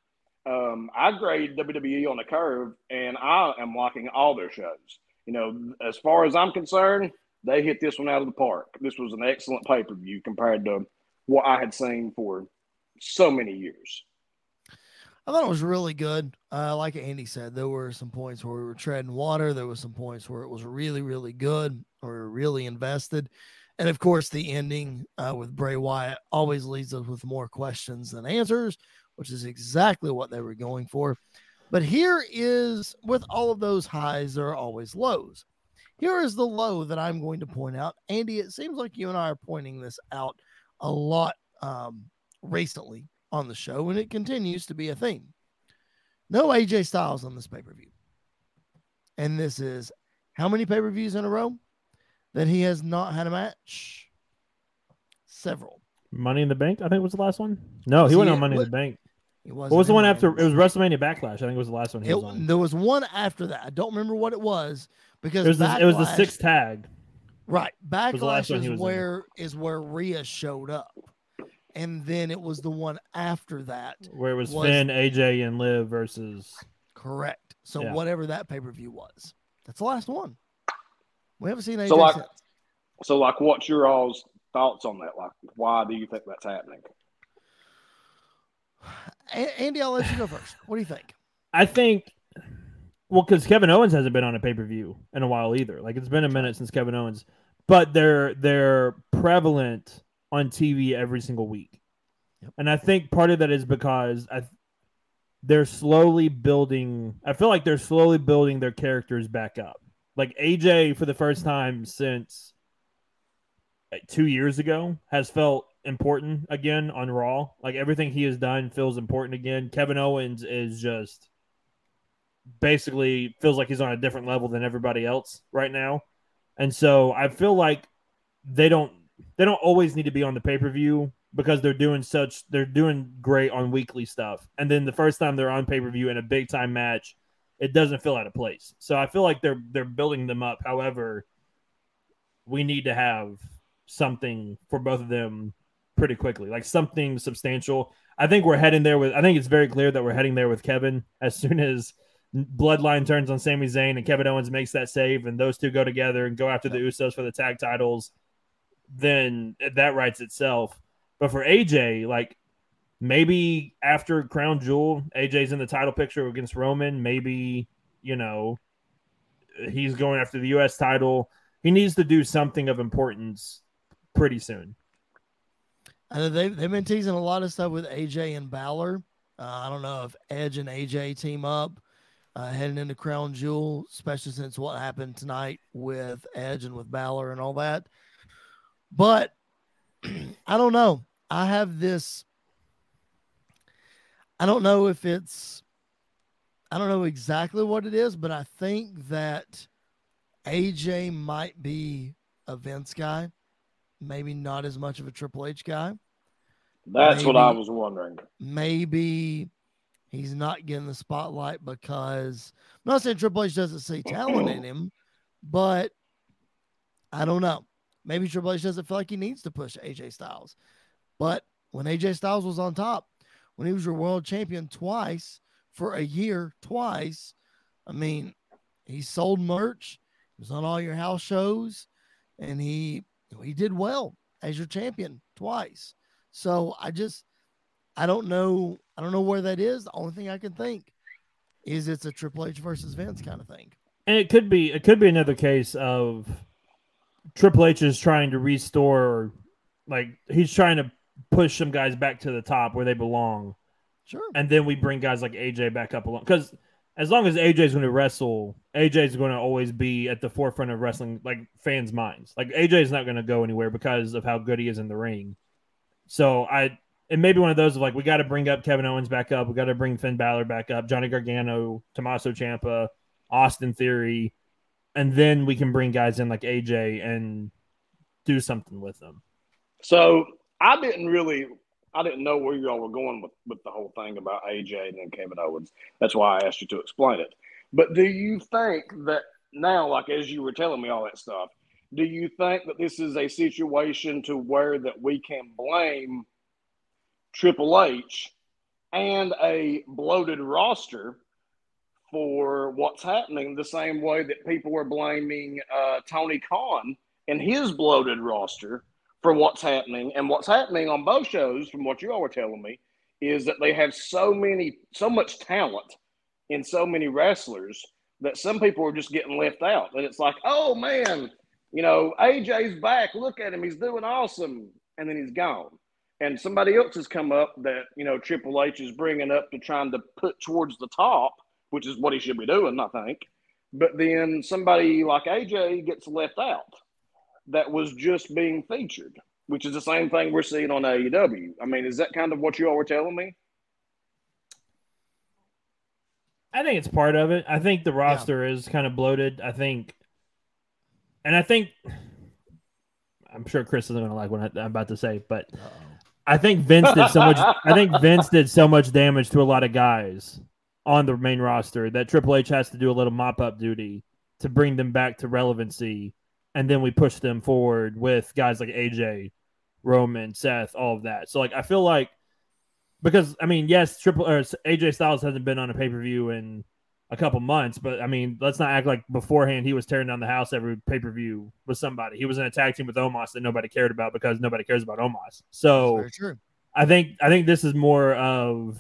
um, I grade WWE on a curve, and I am liking all their shows. You know, as far as I'm concerned, they hit this one out of the park. This was an excellent pay per view compared to what I had seen for so many years. I thought it was really good. Uh, like Andy said, there were some points where we were treading water. There were some points where it was really, really good or really invested. And of course, the ending uh, with Bray Wyatt always leaves us with more questions than answers, which is exactly what they were going for. But here is, with all of those highs, there are always lows. Here is the low that I'm going to point out. Andy, it seems like you and I are pointing this out a lot um, recently on the show, and it continues to be a theme. No AJ Styles on this pay per view. And this is how many pay per views in a row that he has not had a match? Several. Money in the Bank, I think was the last one. No, Was he went on Money what- in the Bank. He What was the one after? It was WrestleMania Backlash. I think it was the last one he It- was on. there was one after that. I don't remember what it was because It was the, it was the sixth tag. Right. was Backlash is was in. where is where Rhea showed up. And then it was the one after that. where it was, was- Finn, AJ, and Liv versus. Correct. So Yeah. whatever that pay per view was. That's the last one. We haven't seen AJ So, like- since. So, like, what's your all's thoughts on that? Like, why do you think that's happening? A- Andy, I'll let you go first. What do you think? I think, well, because Kevin Owens hasn't been on a pay per view in a while either. Like it's been a minute since Kevin Owens, but they're they're prevalent on TV every single week. Yep. And I think part of that is because I they're slowly building I feel like they're slowly building their characters back up. Like AJ for the first time since eh, 2 years ago has felt important again on Raw. Like everything he has done feels important again. Kevin Owens is just basically feels like he's on a different level than everybody else right now. And so I feel like they don't they don't always need to be on the pay-per-view because they're doing such they're doing great on weekly stuff. And then the first time they're on pay-per-view in a big time match, it doesn't feel out of place. So I feel like they're they're building them up. However, we need to have something for both of them pretty quickly, like something substantial. I think we're heading there with. I think it's very clear that we're heading there with Kevin as soon as Bloodline turns on Sami Zayn and Kevin Owens makes that save, and those two go together and go after the Usos for the tag titles. Then that writes itself. But for AJ, like maybe after Crown Jewel, AJ's in the title picture against Roman. Maybe you know he's going after the U.S. title. He needs to do something of importance pretty soon. Know they've, they've been teasing a lot of stuff with AJ and Balor. Uh, I don't know if Edge and AJ team up uh, heading into Crown Jewel, especially since what happened tonight with Edge and with Balor and all that. But I don't know. I have this. I don't know if it's. I don't know exactly what it is, but I think that AJ might be a Vince guy maybe not as much of a Triple H guy. That's maybe, what I was wondering. Maybe he's not getting the spotlight because I'm not saying Triple H doesn't see talent in him, but I don't know. Maybe Triple H doesn't feel like he needs to push AJ Styles. But when AJ Styles was on top, when he was your world champion twice for a year, twice, I mean, he sold merch, he was on all your house shows, and he he did well as your champion twice. So I just I don't know I don't know where that is. The only thing I can think is it's a Triple H versus Vince kind of thing. And it could be it could be another case of Triple H is trying to restore like he's trying to push some guys back to the top where they belong. Sure. And then we bring guys like AJ back up along because as long as AJ is going to wrestle, AJ is going to always be at the forefront of wrestling, like fans' minds. Like AJ is not going to go anywhere because of how good he is in the ring. So I, it may be one of those of like we got to bring up Kevin Owens back up, we got to bring Finn Balor back up, Johnny Gargano, Tommaso Ciampa, Austin Theory, and then we can bring guys in like AJ and do something with them. So I didn't really I didn't know where y'all were going with, with the whole thing about AJ and then Kevin Owens. That's why I asked you to explain it. But do you think that now, like as you were telling me all that stuff, do you think that this is a situation to where that we can blame Triple H and a bloated roster for what's happening the same way that people were blaming uh, Tony Khan and his bloated roster for what's happening. And what's happening on both shows, from what you all were telling me, is that they have so many, so much talent in so many wrestlers that some people are just getting left out. And it's like, oh man, you know, AJ's back. Look at him. He's doing awesome. And then he's gone. And somebody else has come up that, you know, Triple H is bringing up to trying to put towards the top, which is what he should be doing, I think. But then somebody like AJ gets left out that was just being featured, which is the same thing we're seeing on AEW. I mean, is that kind of what you all were telling me? I think it's part of it. I think the roster yeah. is kind of bloated. I think, and I think, I'm sure Chris isn't going to like what I'm about to say, but Uh-oh. I think Vince did so much. I think Vince did so much damage to a lot of guys on the main roster that Triple H has to do a little mop up duty to bring them back to relevancy and then we push them forward with guys like AJ, Roman, Seth, all of that. So like I feel like because I mean, yes, Triple or AJ Styles hasn't been on a pay per view in a couple months, but I mean, let's not act like beforehand he was tearing down the house every pay per view with somebody. He was in a tag team with Omos that nobody cared about because nobody cares about Omos. So I think I think this is more of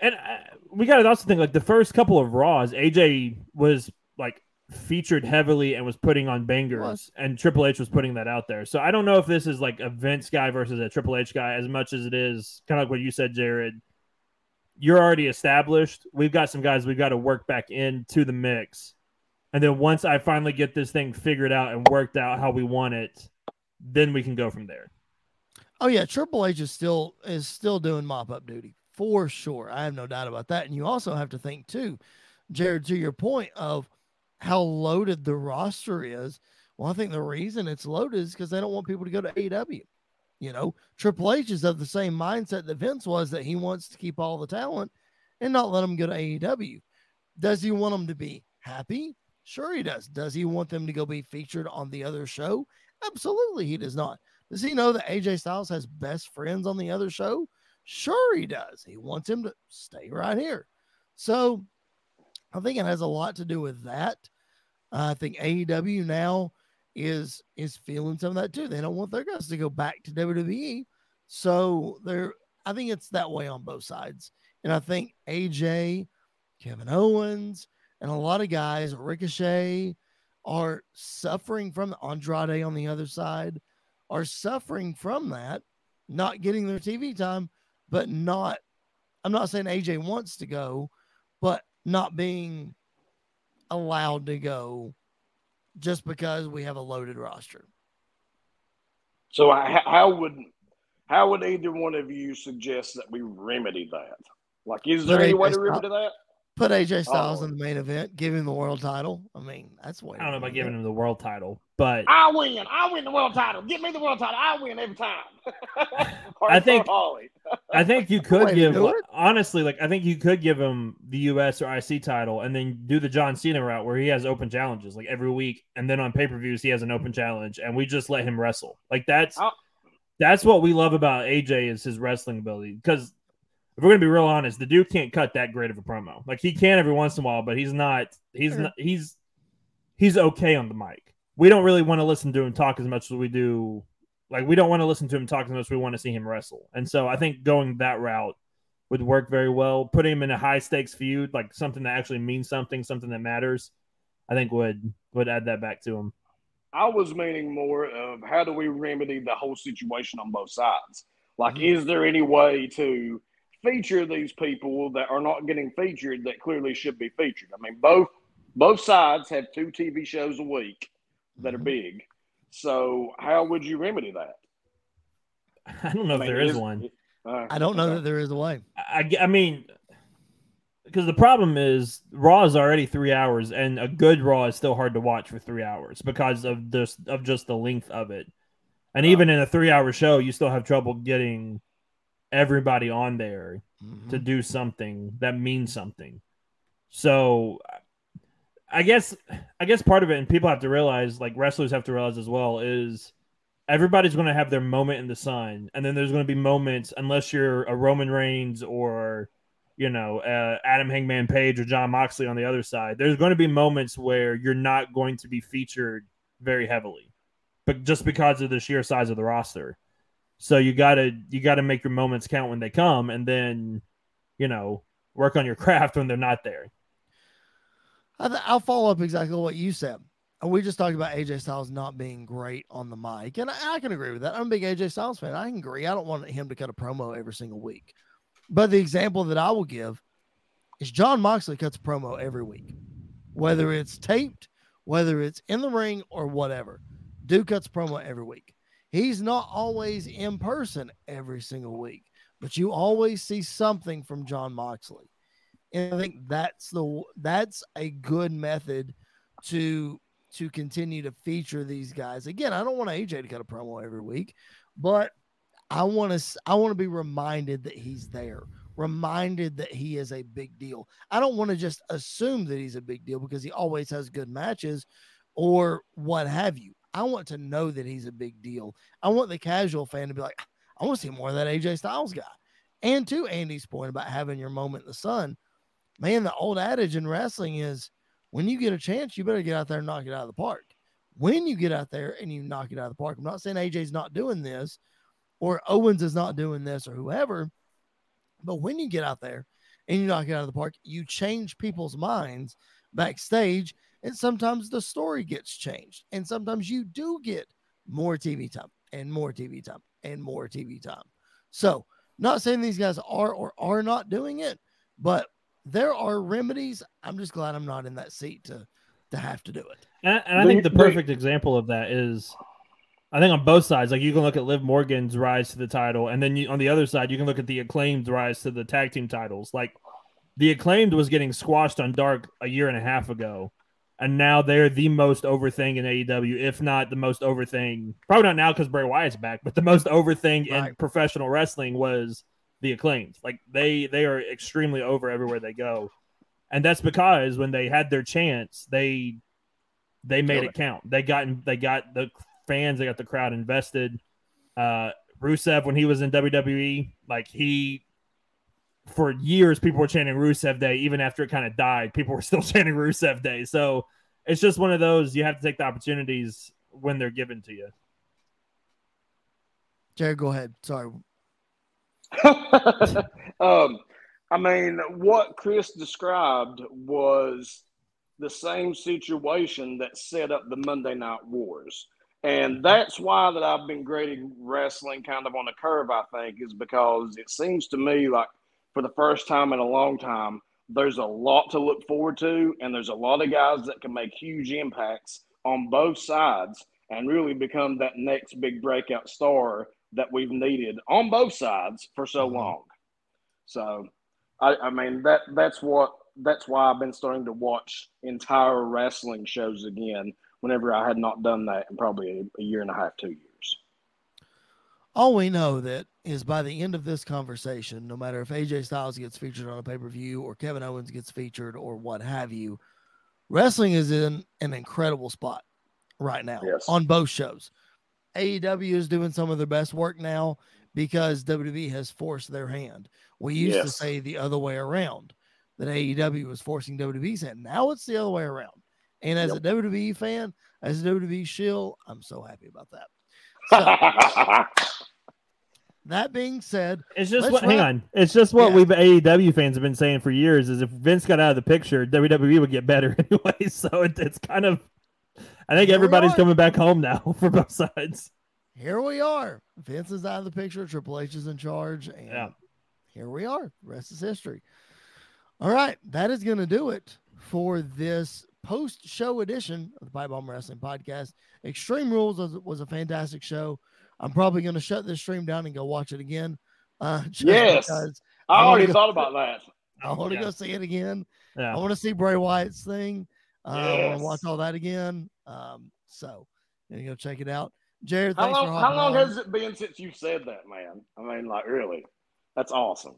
and uh, we got to also think like the first couple of Raws, AJ was like featured heavily and was putting on bangers, Was. and Triple H was putting that out there. So I don't know if this is like a Vince guy versus a Triple H guy as much as it is kind of like what you said, Jared. You're already established. We've got some guys we've got to work back into the mix. And then once I finally get this thing figured out and worked out how we want it, then we can go from there. Oh yeah, Triple H is still is still doing mop up duty for sure. I have no doubt about that. And you also have to think too, Jared, to your point of how loaded the roster is. Well, I think the reason it's loaded is because they don't want people to go to AEW. You know, Triple H is of the same mindset that Vince was that he wants to keep all the talent and not let them go to AEW. Does he want them to be happy? Sure, he does. Does he want them to go be featured on the other show? Absolutely, he does not. Does he know that AJ Styles has best friends on the other show? Sure, he does. He wants him to stay right here. So I think it has a lot to do with that. I think AEW now is is feeling some of that too. They don't want their guys to go back to WWE. So they're I think it's that way on both sides. And I think AJ, Kevin Owens, and a lot of guys, Ricochet, are suffering from Andrade on the other side, are suffering from that, not getting their TV time, but not. I'm not saying AJ wants to go, but not being allowed to go just because we have a loaded roster. So I, how would how would either one of you suggest that we remedy that? Like, is there Put any way to Styles- remedy that? Put AJ Styles Oh. in the main event, give him the world title. I mean, that's way. I don't know about giving him the world title, but I win. I win the world title. Give me the world title. I win every time. I think- for Holly. I think you could to give do honestly, like I think you could give him the US or IC title and then do the John Cena route where he has open challenges like every week, and then on pay per views he has an open challenge, and we just let him wrestle. Like that's I'll- that's what we love about AJ is his wrestling ability. Because if we're gonna be real honest, the dude can't cut that great of a promo. Like he can every once in a while, but he's not. He's Sure. not. He's he's okay on the mic. We don't really want to listen to him talk as much as we do. Like we don't want to listen to him talk to us. we want to see him wrestle. And so I think going that route would work very well. Putting him in a high stakes feud, like something that actually means something, something that matters, I think would would add that back to him. I was meaning more of how do we remedy the whole situation on both sides? Like, Mhm. is there any way to feature these people that are not getting featured that clearly should be featured? I mean, both both sides have two TV shows a week that are Mhm. big. So, how would you remedy that? I don't know if I mean, there is is- one. Uh, I don't know okay. that there is a way. I, I mean, because the problem is Raw is already three hours, and a good Raw is still hard to watch for three hours because of this of just the length of it. And even in a three-hour show, you still have trouble getting everybody on there to Mhm. do something that means something. So, I guess I guess part of it, and people have to realize, like wrestlers have to realize as well, is everybody's going to have their moment in the sun, and then there's going to be moments, unless you're a Roman Reigns or you know uh, Adam Hangman Page or Jon Moxley on the other side. There's going to be moments where you're not going to be featured very heavily, but just because of the sheer size of the roster. So you gotta you gotta make your moments count when they come, and then you know work on your craft when they're not there. I th- I'll follow up exactly what you said. We just talked about AJ Styles not being great on the mic. And I, I can agree with that. I'm a big AJ Styles fan. I can agree. I don't want him to cut a promo every single week. But the example that I will give is Jon Moxley cuts a promo every week, whether it's taped, whether it's in the ring, or whatever. Dude cuts promo every week. He's not always in person every single week, but you always see something from Jon Moxley. And I think that's the that's a good method to to continue to feature these guys. Again, I don't want AJ to cut a promo every week, but I want to I want to be reminded that he's there, reminded that he is a big deal. I don't want to just assume that he's a big deal because he always has good matches or what have you. I want to know that he's a big deal. I want the casual fan to be like, ah, I want to see more of that AJ Styles guy. And to Andy's point about having your moment in the sun, man, the old adage in wrestling is when you get a chance, you better get out there and knock it out of the park. When you get out there and you knock it out of the park, I'm not saying AJ's not doing this or Owens is not doing this or whoever, but when you get out there and you knock it out of the park, you change people's minds backstage and sometimes the story gets changed, and sometimes you do get more TV time and more TV time and more TV time. So, not saying these guys are or are not doing it, but there are remedies. I'm just glad I'm not in that seat to to have to do it. And, and I think the perfect example of that is, I think on both sides, like you can look at Liv Morgan's rise to the title, and then you, on the other side, you can look at the acclaimed rise to the tag team titles. Like the acclaimed was getting squashed on Dark a year and a half ago, and now they're the most over thing in AEW, if not the most over thing. Probably not now because Bray Wyatt's back, but the most over thing right. in professional wrestling was the acclaimed. Like they they are extremely over everywhere they go, and that's because when they had their chance, they they made it count. They got they got the fans, they got the crowd invested. Uh, Rusev when he was in WWE, like he for years people were chanting Rusev Day even after it kind of died. People were still chanting Rusev Day. So it's just one of those you have to take the opportunities when they're given to you. Jared, go ahead. Sorry. um, I mean, what Chris described was the same situation that set up the Monday Night Wars. And that's why that I've been grading wrestling kind of on a curve, I think, is because it seems to me like for the first time in a long time, there's a lot to look forward to, and there's a lot of guys that can make huge impacts on both sides and really become that next big breakout star that we've needed on both sides for so mm-hmm. long. So, I, I mean that that's what that's why I've been starting to watch entire wrestling shows again. Whenever I had not done that in probably a, a year and a half, two years. All we know that is by the end of this conversation, no matter if AJ Styles gets featured on a pay per view or Kevin Owens gets featured or what have you, wrestling is in an incredible spot right now yes. on both shows. AEW is doing some of their best work now because WWE has forced their hand. We used yes. to say the other way around that AEW was forcing WWE's hand. Now it's the other way around. And as yep. a WWE fan, as a WWE shill, I'm so happy about that. So, that being said, it's just what. Hang on, it's just what yeah. we've AEW fans have been saying for years. Is if Vince got out of the picture, WWE would get better anyway. So it, it's kind of I think Here everybody's coming back home now for both sides. Here we are. Vince is out of the picture. Triple H is in charge. And yeah. here we are. The rest is history. All right. That is going to do it for this post show edition of the Pipe Bomb Wrestling Podcast. Extreme Rules was, was a fantastic show. I'm probably going to shut this stream down and go watch it again. Uh, yes. I already go, thought about that. I want to yeah. go see it again. Yeah. I want to see Bray Wyatt's thing. Uh, yes. I want to watch all that again. Um, so you go check it out. Jared, how long, how long has it been since you said that, man? I mean, like, really, that's awesome.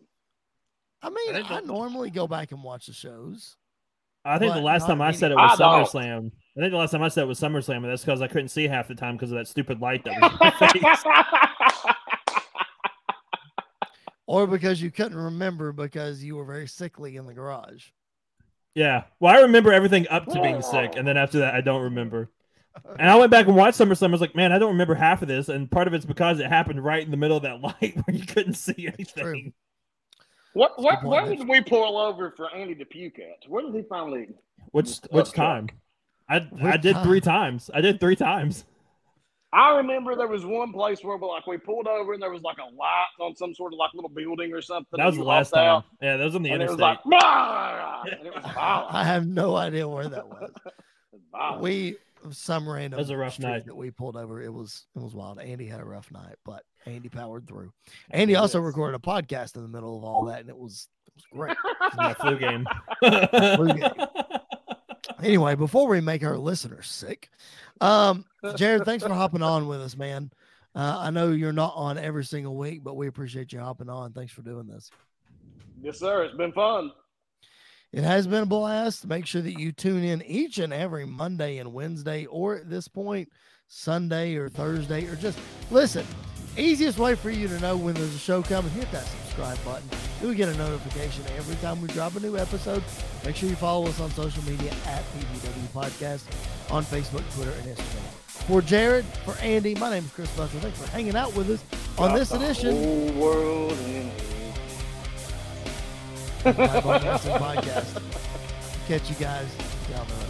I mean, I, I normally go back and watch the shows. I think the last time I said it was I SummerSlam. Don't. I think the last time I said it was SummerSlam, and that's because I couldn't see half the time because of that stupid light that was in my face. or because you couldn't remember because you were very sickly in the garage. Yeah. Well, I remember everything up to being sick, and then after that, I don't remember. And I went back and watched SummerSlam. I was like, man, I don't remember half of this, and part of it's because it happened right in the middle of that light where you couldn't see anything. What? What? Where did we pull over for Andy to puke at? Where did he finally? Which which time? I which I did time? three times. I did three times. I remember there was one place where like we pulled over and there was like a light on some sort of like little building or something. That was the last time. Out. Yeah, that was on the and interstate. It was like, it was I have no idea where that was. we some random it was a rough night that we pulled over. It was it was wild. Andy had a rough night, but Andy powered through. Andy also recorded a podcast in the middle of all that, and it was it was great. It flu game. flu game. Anyway, before we make our listeners sick, um, Jared, thanks for hopping on with us, man. Uh, I know you're not on every single week, but we appreciate you hopping on. Thanks for doing this. Yes, sir. It's been fun. It has been a blast. Make sure that you tune in each and every Monday and Wednesday, or at this point, Sunday or Thursday, or just listen. Easiest way for you to know when there's a show coming, hit that subscribe button. You'll get a notification every time we drop a new episode. Make sure you follow us on social media at PBW Podcast on Facebook, Twitter, and Instagram. For Jared, for Andy, my name is Chris Belcher. Thanks for hanging out with us on Got this edition. Whole world in podcast. Catch you guys down the road.